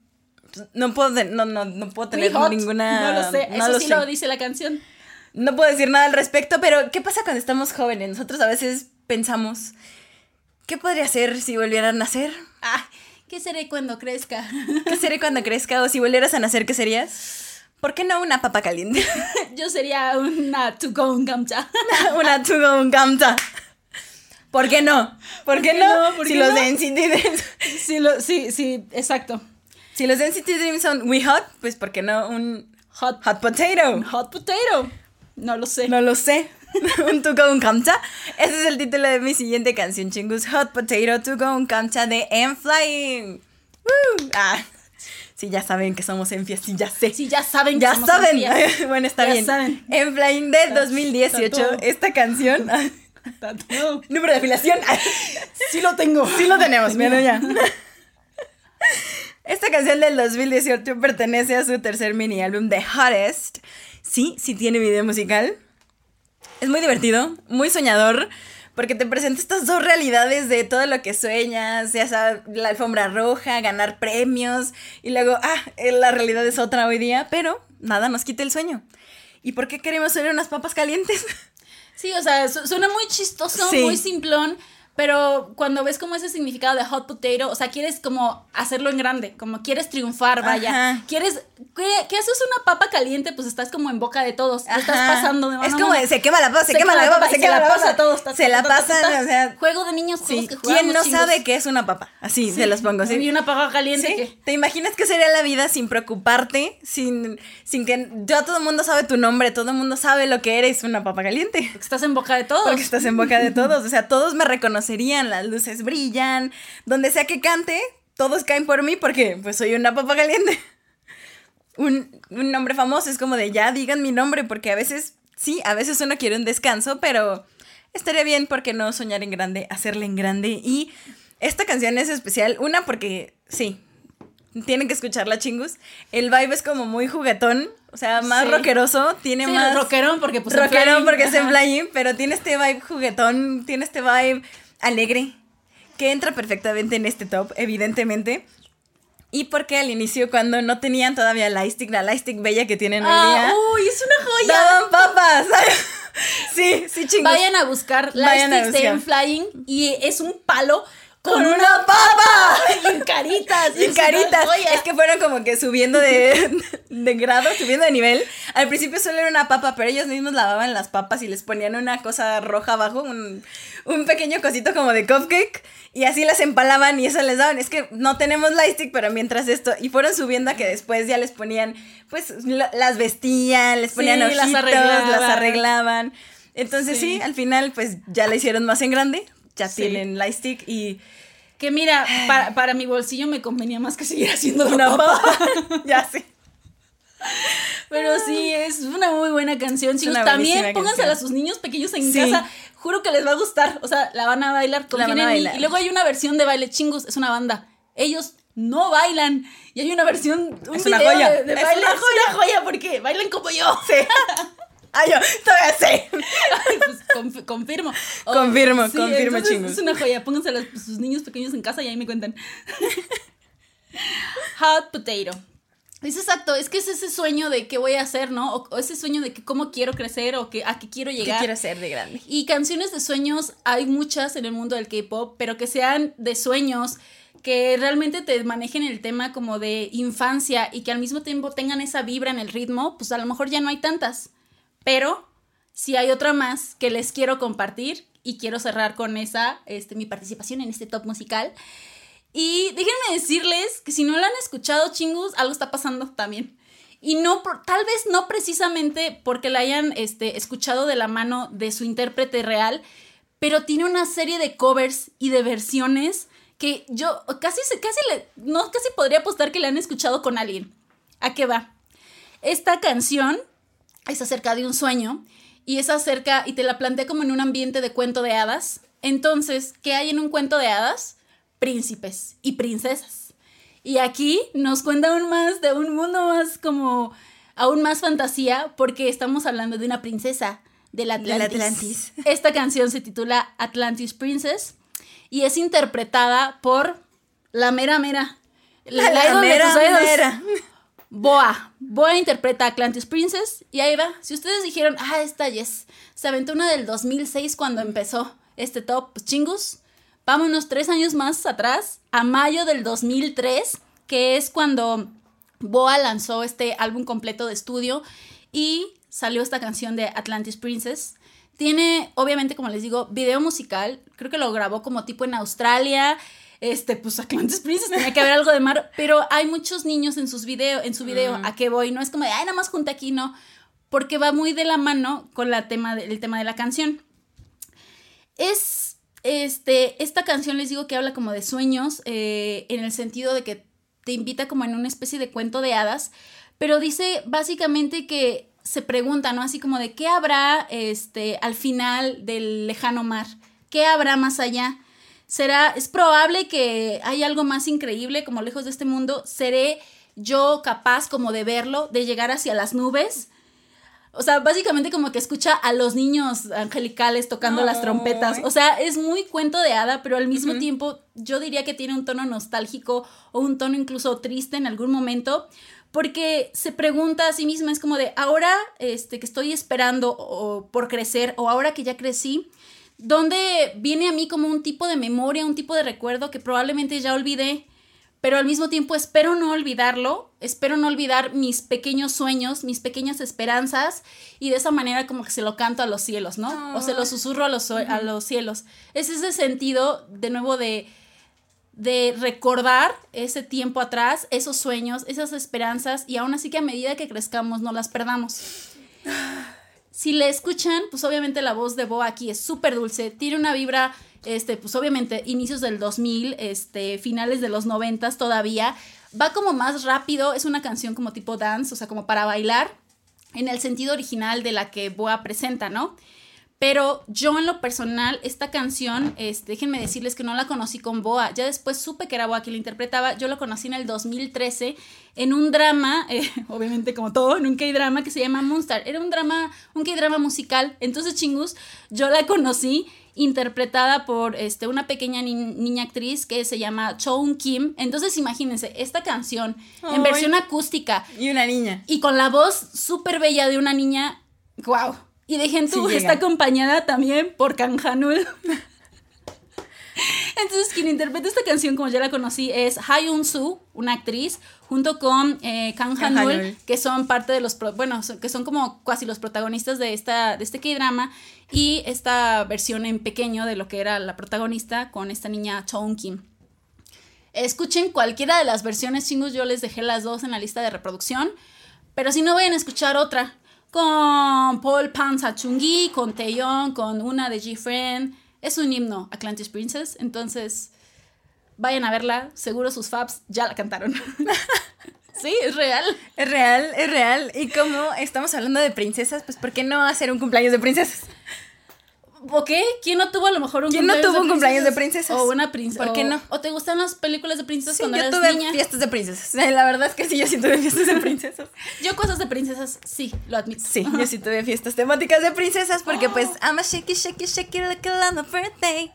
No puedo, no, no, no puedo tener ninguna. No lo sé. no Eso lo sí sé. lo dice la canción. No puedo decir nada al respecto, pero ¿qué pasa cuando estamos jóvenes? Nosotros a veces pensamos, ¿qué podría ser si volviera a nacer? Ah, ¿qué seré cuando crezca? ¿Qué seré cuando crezca? O si volvieras a nacer, ¿qué serías? ¿Por qué no una papa caliente? Yo sería una to go en Gamcha. una to go un gamta. ¿Por qué no? ¿Por qué qué no? si qué los no? de NCT sí, lo, sí, sí, exacto. Si los de NCT Dreams son We Hot, pues ¿por qué no un Hot, Hot Potato? hot potato. No lo sé. No lo sé. un to go un kamcha. Ese es el título de mi siguiente canción, chingus. Hot Potato to go un kamcha de M Flying. Woo. Ah, sí, ya saben que somos enfias, sí, ya sé. Sí, ya saben que ya somos saben. bueno, está Ya bien. saben. M Flying de 2018. está todo. Esta canción. Número de afiliación. Sí lo tengo. Sí lo tenemos, mira ya. Esta canción del 2018 pertenece a su tercer mini álbum The Hottest. Sí, sí tiene video musical. Es muy divertido, muy soñador, porque te presenta estas dos realidades de todo lo que sueñas, ya sabes, la alfombra roja, ganar premios, y luego, ah, eh, la realidad es otra hoy día, pero nada nos quita el sueño. ¿Y por qué queremos ser unas papas calientes? Sí, o sea, su- suena muy chistoso, Sí. muy simplón, pero cuando ves como ese significado de hot potato, o sea, quieres como hacerlo en grande, como quieres triunfar, vaya. Ajá. Quieres, ¿qué, qué haces una papa caliente? Pues estás como en boca de todos, estás pasando de mano Es como mano. se quema la papa, se, quema la papa, se, quema la papa. pasa a todos. se la pasan, o sea, Juego de niños, sí. que ¿Quién no chingos. sabe qué es una papa? Así, se los pongo, Y ¿sí? una papa caliente ¿Sí? que... ¿Te imaginas qué sería la vida sin preocuparte? Sin, sin que ya todo el mundo sabe tu nombre, todo el mundo sabe lo que eres una papa caliente. Porque estás en boca de todos. Porque estás en boca de todos. O sea, todos me reconocerían, las luces brillan. Donde sea que cante, todos caen por mí porque pues soy una papa caliente. Un, un nombre famoso es como de ya digan mi nombre porque a veces, sí, a veces uno quiere un descanso, pero estaría bien porque no soñar en grande, hacerle en grande. Y esta canción es especial, una porque, sí, tienen que escucharla chingus. El vibe es como muy juguetón, o sea, más Sí. rockeroso, tiene Sí, más... rockerón porque pues Rockerón porque es en flying, pero tiene este vibe juguetón, tiene este vibe alegre, que entra perfectamente en este top, evidentemente. Y porque al inicio, cuando no tenían todavía la stick, la stick bella que tienen hoy Ah, día, uy, es una joya. daban papas. sí, sí, chingos. Vayan a buscar buscar. Flying y es un palo con, una papa. y en caritas. Y una caritas. Es que fueron como que subiendo de, de grado, subiendo de nivel. Al principio solo era una papa, pero ellos mismos lavaban las papas y les ponían una cosa roja abajo, un, un pequeño cosito como de cupcake. Y así las empalaban y eso les daban. Es que no tenemos lightstick, pero mientras esto. Y fueron subiendo a que después ya les ponían, pues la- las vestían, les ponían Sí, ojitos, las arreglaban. Entonces sí. Sí. al final pues ya la hicieron más en grande. Ya Sí. tienen lightstick y Que mira, para, para mi bolsillo me convenía más que seguir haciendo una papa. ya sí. Pero sí, es una muy buena canción. Chicos. También póngansela a sus niños pequeños en Sí. casa. Juro que les va a gustar. O sea, la van a bailar, La van a bailar. Y luego hay una versión de baile chingus, es una banda. Ellos no bailan. Y hay una versión, un Es una joya. de, de Es baile. una Es una joya porque bailan como yo. Sí. Ay, yo todavía sé. Pues, conf- confirmo. Oh, Confirmo, confirmo, chingos. Es una joya. Pónganse a sus niños pequeños en casa y ahí me cuentan. Hot potato. Es exacto, es que es ese sueño de qué voy a hacer, ¿no? O, o ese sueño de que cómo quiero crecer o que, a qué quiero ¿Qué llegar. quiero ser de grande? Y canciones de sueños hay muchas en el mundo del K-pop, pero que sean de sueños, que realmente te manejen el tema como de infancia y que al mismo tiempo tengan esa vibra en el ritmo, pues a lo mejor ya no hay tantas. Pero si hay otra más que les quiero compartir y quiero cerrar con esa, este, mi participación en este top musical. Y déjenme decirles que si no la han escuchado, chingus, algo está pasando también. Y no, tal vez no precisamente porque la hayan este, escuchado de la mano de su intérprete real, pero tiene una serie de covers y de versiones que yo casi, casi, no, casi podría apostar que le han escuchado con alguien. ¿A qué va? Esta canción es acerca de un sueño y es acerca, y te la plantea como en un ambiente de cuento de hadas. Entonces, ¿qué hay en un cuento de hadas? Príncipes y princesas. Y aquí nos cuenta aún más de un mundo más como, aún más fantasía, porque estamos hablando de una princesa del Atlantis. Atlantis. Esta canción se titula Atlantis Princess y es interpretada por la mera mera. La, mera mera. Boa. Boa interpreta a Atlantis Princess y ahí va. Si ustedes dijeron, ah, esta Yes, se aventó una del 2006 cuando empezó este top, pues chingus. Vámonos tres años más atrás, a mayo del 2003, que es cuando Boa lanzó este álbum completo de estudio y salió esta canción de Atlantis Princess. Tiene, obviamente, como les digo, video musical. Creo que lo grabó como tipo en Australia este, pues Atlantis Princess tenía que haber algo de mar, pero hay muchos niños en sus video, en su video, ¿a qué voy? No es como de, ay, nada más junta aquí, no, porque va muy de la mano con la tema el tema de la canción. Es, este, esta canción les digo que habla como de sueños, eh, en el sentido de que te invita como en una especie de cuento de hadas, pero dice básicamente que se pregunta, ¿no? Así como de qué habrá este, al final del lejano mar, qué habrá más allá será, es probable que hay algo más increíble como lejos de este mundo, seré yo capaz como de verlo, de llegar hacia las nubes. O sea, básicamente como que escucha a los niños angelicales tocando las trompetas. O sea, es muy cuento de hada, pero al mismo tiempo yo diría que tiene un tono nostálgico o un tono incluso triste en algún momento, porque se pregunta a sí misma, es como de, ahora este, que estoy esperando o, por crecer o ahora que ya crecí, donde viene a mí como un tipo de memoria, un tipo de recuerdo que probablemente ya olvidé, pero al mismo tiempo espero no olvidarlo, espero no olvidar mis pequeños sueños, mis pequeñas esperanzas y de esa manera como que se lo canto a los cielos, ¿no? O se lo susurro a los, a los cielos. Es ese sentido, de nuevo, de, de recordar ese tiempo atrás, esos sueños, esas esperanzas y aún así que a medida que crezcamos no las perdamos. Si le escuchan, pues obviamente la voz de Bo aquí es súper dulce, tiene una vibra, este, pues obviamente inicios del 2000, este, finales de los 90 todavía, va como más rápido, es una canción como tipo dance, o sea, como para bailar, en el sentido original de la que Boa presenta, ¿no? Pero yo en lo personal, esta canción, déjenme decirles que no la conocí con Boa. Ya después supe que era Boa quien la interpretaba. Yo la conocí en el 2013 en un drama, eh, obviamente como todo, en un K-drama que se llama Moonstar. Era un drama, un K-drama musical. Entonces, chingus, yo la conocí interpretada por este, una pequeña niña actriz que se llama Choun Kim. Entonces, imagínense, esta canción en versión acústica. Y una niña. Y con la voz súper bella de una niña. ¡Wow! Y de gente está acompañada también por Kang Hanul. Entonces, quien interpreta esta canción, como ya la conocí, es Hyun Soo, una actriz, junto con eh, Kang Hanul, que son parte de los, bueno, que son como casi los protagonistas de, esta, de este K-drama, y esta versión en pequeño de lo que era la protagonista con esta niña Chong Kim. Escuchen cualquiera de las versiones chingus, yo les dejé las dos en la lista de reproducción, pero si no vayan a escuchar otra, con Paul Panzachungui, con Taeyong, con una de G-Friend. Es un himno, Atlantis Princess. Entonces, vayan a verla. Seguro sus fabs ya la cantaron. sí, es real. Es real, es real. Y como estamos hablando de princesas, pues ¿por qué no hacer un cumpleaños de princesas? ¿Ok? ¿Quién no tuvo a lo mejor un ¿Quién cumpleaños no tuvo un cumpleaños de princesas? O una princesa. ¿Por qué no? ¿O te gustan las películas de princesas sí, cuando yo eras tuve niña? fiestas de princesas. La verdad es que sí, yo sí tuve fiestas de princesas. yo cosas de princesas, sí, lo admito. Sí, yo sí tuve fiestas temáticas de princesas porque pues I'm a shaky, shaky, shaky like a birthday.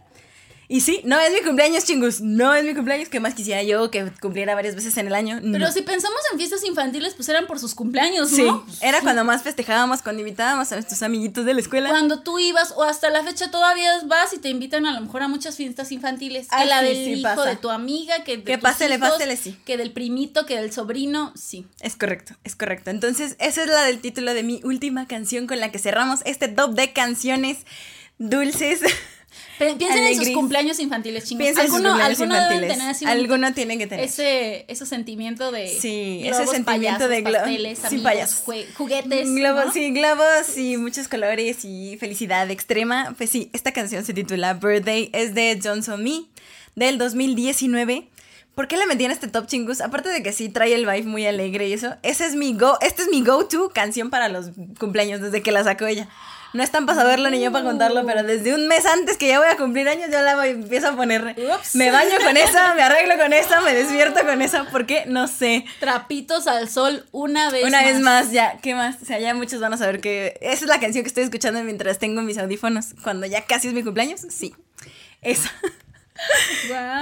Y sí, no es mi cumpleaños, chingus. No es mi cumpleaños. que más quisiera yo que cumpliera varias veces en el año? Pero si pensamos en fiestas infantiles, pues eran por sus cumpleaños, ¿no? Sí, era cuando más festejábamos, cuando invitábamos a nuestros amiguitos de la escuela. Cuando tú ibas, o hasta la fecha todavía vas y te invitan a lo mejor a muchas fiestas infantiles. que la del hijo de tu amiga, que de Que pásele, pásele, sí. Que del primito, que del sobrino, sí. Es correcto, es correcto. Entonces, esa es la del título de mi última canción con la que cerramos este top de canciones dulces. Piensen en sus cumpleaños infantiles, chingos. Piensen en sus cumpleaños infantiles. Alguno tienen que tener. Ese, ese sentimiento de. Sí, ese sentimiento de globos. Sí, payasos. Juguetes. Globos, sí, globos y muchos colores y felicidad extrema. Pues sí, esta canción se titula Birthday, es de Johnson Me del 2019. ¿Por qué le metí en este top chingus? Aparte de que sí trae el vibe muy alegre y eso, ese es mi go, este es mi go-to canción para los cumpleaños desde que la sacó ella. No están para saberlo ni yo para contarlo, pero desde un mes antes que ya voy a cumplir años, yo la voy, empiezo a poner. Me baño con esa, me arreglo con esa, me despierto con esa, porque no sé. Trapitos al sol una vez Una vez más, ya, ¿qué más? O sea, ya muchos van a saber que esa es la canción que estoy escuchando mientras tengo mis audífonos. Cuando ya casi es mi cumpleaños, sí. Esa.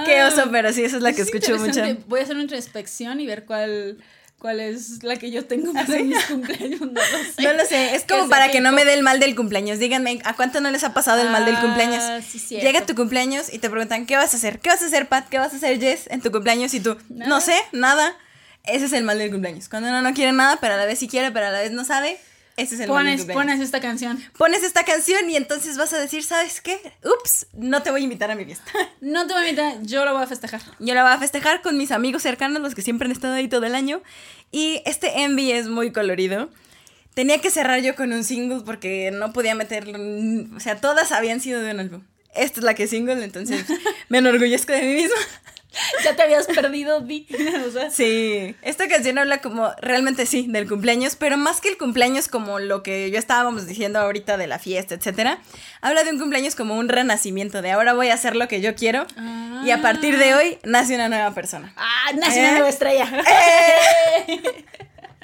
Qué oso, pero sí, esa es la que Es escucho mucho. Voy a hacer una introspección y ver cuál, cuál es la que yo tengo para ¿Ah, sí? mis cumpleaños. No lo sé. No lo sé, es como para que no me dé el mal del cumpleaños. Díganme, ¿a cuánto no les ha pasado el mal del Ah, cumpleaños? sí, cierto. Llega tu cumpleaños y te preguntan, ¿qué vas a hacer? ¿Qué vas a hacer, Pat? ¿Qué vas a hacer, Jess, en tu cumpleaños? Y tú, Nada. no sé, nada. Ese es el mal del cumpleaños. Cuando uno no quiere nada, pero a la vez sí quiere, pero a la vez no sabe, ese es el Pones, pones esta canción. Pones esta canción y entonces vas a decir, ¿sabes qué? Ups, no te voy a invitar a mi fiesta. No te voy a invitar, yo lo voy a festejar. Yo la voy a festejar con mis amigos cercanos, los que siempre han estado ahí todo el año. Y este Envy es muy colorido. Tenía que cerrar yo con un single porque no podía meterlo. O sea, todas habían sido de un álbum. Esta es la que es single, entonces me enorgullezco de mí misma. Ya te habías perdido, Di. O sea, Sí, esta canción habla como, realmente sí, del cumpleaños, pero más que el cumpleaños como lo que yo estábamos diciendo ahorita de la fiesta, etcétera, habla de un cumpleaños como un renacimiento, de ahora voy a hacer lo que yo quiero y a partir de hoy nace una nueva persona. Ah, nació ¿Eh? una nueva estrella.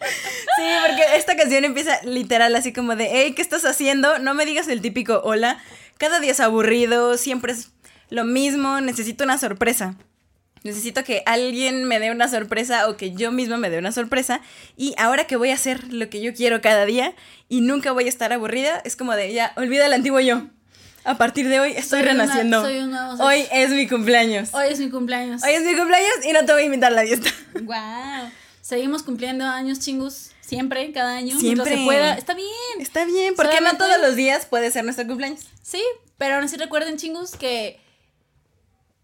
Sí, porque esta canción empieza literal así como de, hey, ¿qué estás haciendo? No me digas el típico hola. Cada día es aburrido, siempre es lo mismo, necesito una sorpresa. Necesito que alguien me dé una sorpresa o que yo misma me dé una sorpresa. Y ahora que voy a hacer lo que yo quiero cada día y nunca voy a estar aburrida, es como de, ya, olvida el antiguo yo. A partir de hoy estoy Soy una- renaciendo. soy un nuevo ser. Hoy es mi cumpleaños. Hoy es mi cumpleaños. Hoy es mi cumpleaños y no te voy a invitar a la fiesta. Wow. Seguimos cumpliendo años, chingus. Siempre, cada año. Siempre. se pueda. Está bien. Está bien, porque no Solamente- todos los días puede ser nuestro cumpleaños. Sí, pero aún así recuerden, chingus, que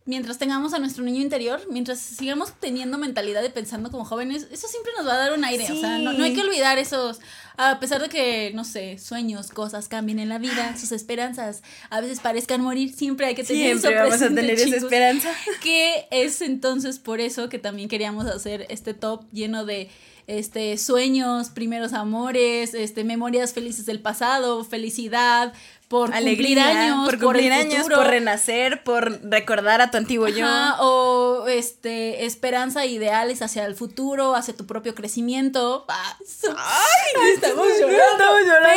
mientras tengamos a nuestro niño interior, mientras sigamos teniendo mentalidad de pensando como jóvenes, eso siempre nos va a dar un aire. O sea, no, no hay que olvidar esos. A pesar de que, no sé, sueños, cosas cambien en la vida, sus esperanzas a veces parezcan morir, siempre hay que tener eso Siempre vamos a presente, tener esa esperanza. Que es entonces por eso que también queríamos hacer este top lleno de este sueños, primeros amores, este memorias felices del pasado, felicidad, por cumplir Alegría, años, por cumplir años, futuro. por renacer, por recordar a tu antiguo yo. Ajá, o este esperanza e ideales hacia el futuro, hacia tu propio crecimiento. Ah, eso- estamos llorando. Estamos llorando,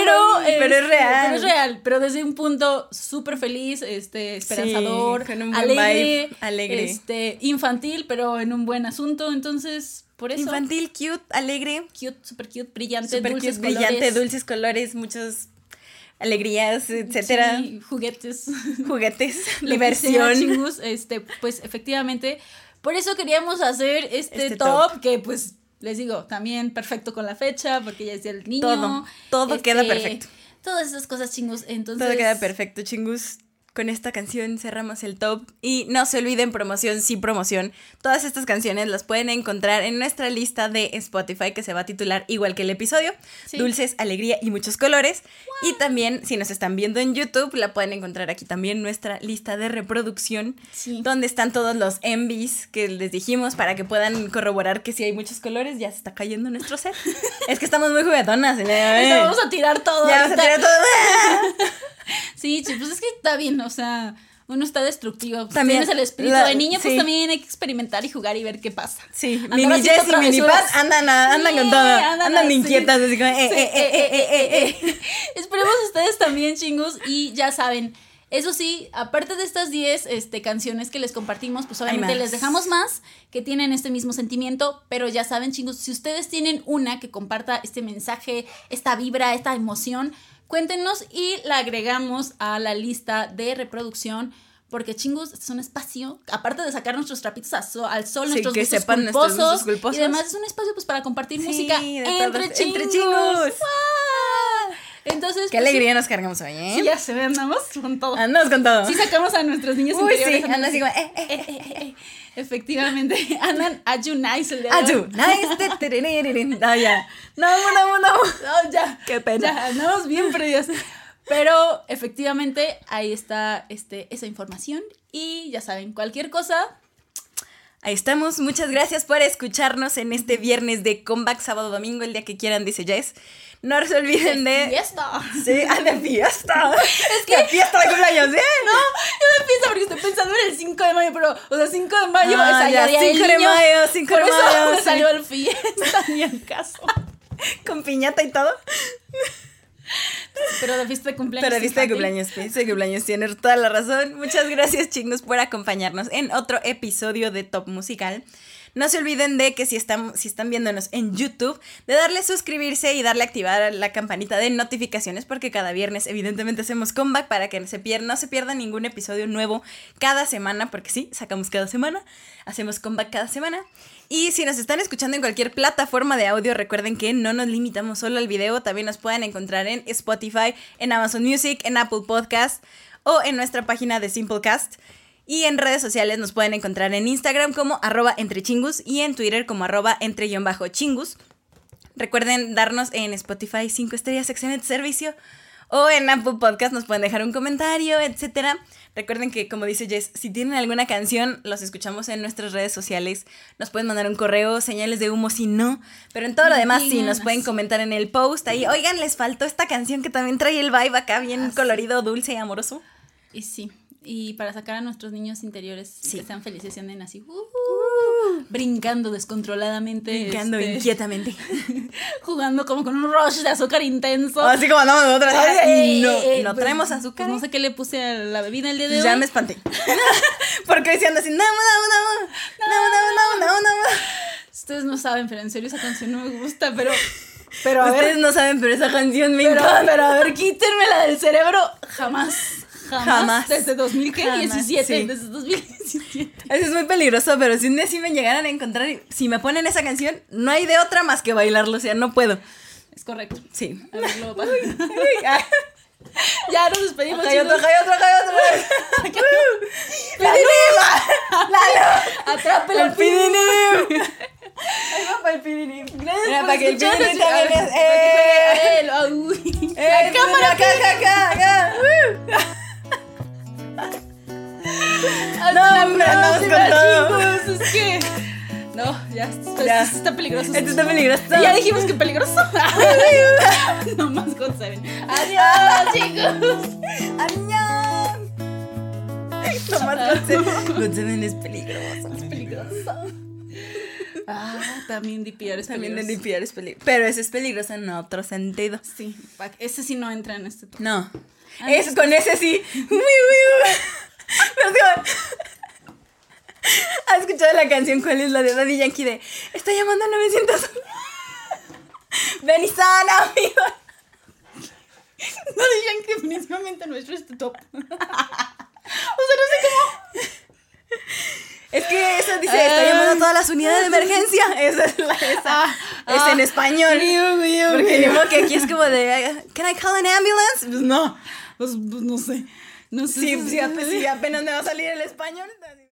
Pero, pero es este, real. Pero es real, pero desde un punto súper feliz, este, esperanzador, con un buen alegre, vibe, alegre. este, infantil, pero en un buen asunto. Entonces, por eso. Infantil, cute, alegre, Cute, super cute, brillante, super dulces cute, brillante, colores. dulces colores, muchas alegrías, etcétera, Sí, juguetes. juguetes, que sea, diversión. chingus, este, pues efectivamente, por eso queríamos hacer este, Este top, top. que pues les digo, también perfecto con la fecha, porque ya es el niño. Todo, todo queda perfecto. Todas esas cosas chingus, entonces. Todo queda perfecto, chingus. Con esta canción cerramos el top. Y no se olviden, promoción, sí, promoción. Todas estas canciones las pueden encontrar en nuestra lista de Spotify que se va a titular igual que el episodio. Sí. Dulces, alegría y muchos colores. Y también, si nos están viendo en YouTube, la pueden encontrar aquí también nuestra lista de reproducción. Sí. Donde están todos los envies que les dijimos para que puedan corroborar que si hay muchos colores, ya se está cayendo nuestro set. es que estamos muy juguetonas. ¿eh? Vamos a tirar todo. Ya vamos a tirar todo. Sí, pues es que está bien, o sea, uno está destructivo. Pues También, tienes el espíritu la- de niño, pues sí. también hay que experimentar y jugar y ver qué pasa. Sí, mini Jess y andan, a- andan con todo. andan inquietas, así como, eh, Sí, eh, eh, eh, eh, eh, eh. Esperemos ustedes también, chingos. Y ya saben, eso sí, aparte de estas 10 este, canciones que les compartimos, pues obviamente les dejamos más que tienen este mismo sentimiento. Pero ya saben, chingos, si ustedes tienen una que comparta este mensaje, esta vibra, esta emoción, cuéntenos y la agregamos a la lista de reproducción. Porque chingos, es un espacio, aparte de sacar nuestros trapitos al sol, Sí, nuestros que gustos sepan nuestros culposos, gustos culposos. y además es un espacio pues para compartir Sí, música entre todos, chingos. entre chingos. ¡Guau! Entonces, Qué pues, alegría nos cargamos hoy, ¿eh? Sí, ya se ve, andamos con todo. Andamos con todo. Sí sacamos a nuestros niños Uy, interiores. sí, andan así como, eh, eh, eh, eh, eh, eh. Efectivamente, andan a you nice el día de Ah, hoy. tú. Nice. Ah, ya. No, no, no, no. No, ya. Qué pena. Ya, andamos bien perdidos. Pero efectivamente ahí está este, esa información. Y ya saben, cualquier cosa, Ahí estamos. Muchas gracias por escucharnos en este viernes de comeback, sábado, domingo, el día que quieran, dice Jess. No se olviden de. fiesta. Sí, ah, de fiesta. Es que. De fiesta de cumpleaños, ¿eh? No, yo de fiesta porque estoy pensando en el 5 de mayo, pero, o sea, 5 de mayo Ah, es allá ya, Día del 5 de mayo, 5 Por de eso mayo, me sí. salió el fiesta, ni el caso. Con piñata y todo. Pero de fiesta de cumpleaños. Pero fiesta de cumpleaños, fiesta de cumpleaños, tienes toda la razón. Muchas gracias, chicos, por acompañarnos en otro episodio de Top Musical. No se olviden de que si están, si están viéndonos en YouTube, de darle suscribirse y darle activar la campanita de notificaciones, porque cada viernes, evidentemente, hacemos comeback para que no se pierda, no se pierda ningún episodio nuevo cada semana, porque sí, sacamos cada semana, hacemos comeback cada semana. Y si nos están escuchando en cualquier plataforma de audio, recuerden que no nos limitamos solo al video, también nos pueden encontrar en Spotify, en Amazon Music, en Apple Podcast o en nuestra página de Simplecast. Y en redes sociales nos pueden encontrar en Instagram como arroba entrechingus y en Twitter como arroba entre-chingus. Recuerden darnos en Spotify 5 estrellas, excelente servicio. O en Apple Podcast nos pueden dejar un comentario, etc. Recuerden que, como dice Jess, si tienen alguna canción, los escuchamos en nuestras redes sociales. Nos pueden mandar un correo, señales de humo si no. Pero en todo lo demás, sí, nos pueden comentar en el post ahí. Oigan, les faltó esta canción que también trae el vibe acá, bien colorido, dulce y amoroso. Y sí. Y para sacar a nuestros niños interiores Sí. que sean felices y anden así, uh, brincando descontroladamente. Brincando este, inquietamente. jugando como con un rush de azúcar intenso. Así como andamos nosotras. Ay, Y no, eh, no pues, traemos pues azúcar. no sé qué le puse a la bebida el día de Ya hoy. me espanté. Porque diciendo así, no, no, no, no, no, no, no, no, no. Ustedes no saben, pero en serio esa canción no me gusta, pero. Pero a Ustedes ver. no saben, pero esa canción me Pero, encanta. pero a ver, quítenmela del cerebro. Jamás. Jamás. Jamás. Desde 2017. Jamás, sí. Desde 2017. Eso es muy peligroso, pero si un día sí me llegaran a encontrar, y si me ponen esa canción, no hay de otra más que bailarlo, o sea, no puedo. Es correcto. Sí. A ver, luego pasa. Ay, Ya nos despedimos. Hay otro, hay otro, hay otro. ¡La luz! ¡La Atrápela ¡El pidinim! Ahí va para el pidinim. Gracias Mira, por para que el pidinim también es... ¡Eh! ¡Eh! La cámara. Acá, acá, acá, acá. Hasta No, hombre, andamos con todo. chicos. Es que. No, ya. Esto, Ya. esto está peligroso. Esto está peligroso. Ya dijimos que peligroso. no más con Seven. Adiós, chicos. ¡Añón! Tomás González. González es peligroso. Es peligroso. Ah, también DPR es También peligroso. limpiar es peligroso. Pero ese es peligroso en otro sentido. Sí, ese sí no entra en este top. No. Ah, es, con ese sí. ¿Has escuchado la canción cuál es la de Daddy Yankee de Está llamando al 900? Ven y sana, amigo. No digan que definitivamente nuestro es este top. o sea, no sé cómo. Es que eso dice, está llamando a todas las unidades de emergencia. Esa es la esa. Ah, es ah. en español. Porque ni modo que aquí es como de Can I call an ambulance? Pues no. Pues, pues, no sé. No sé. Sí, sí, apenas me va a salir el español.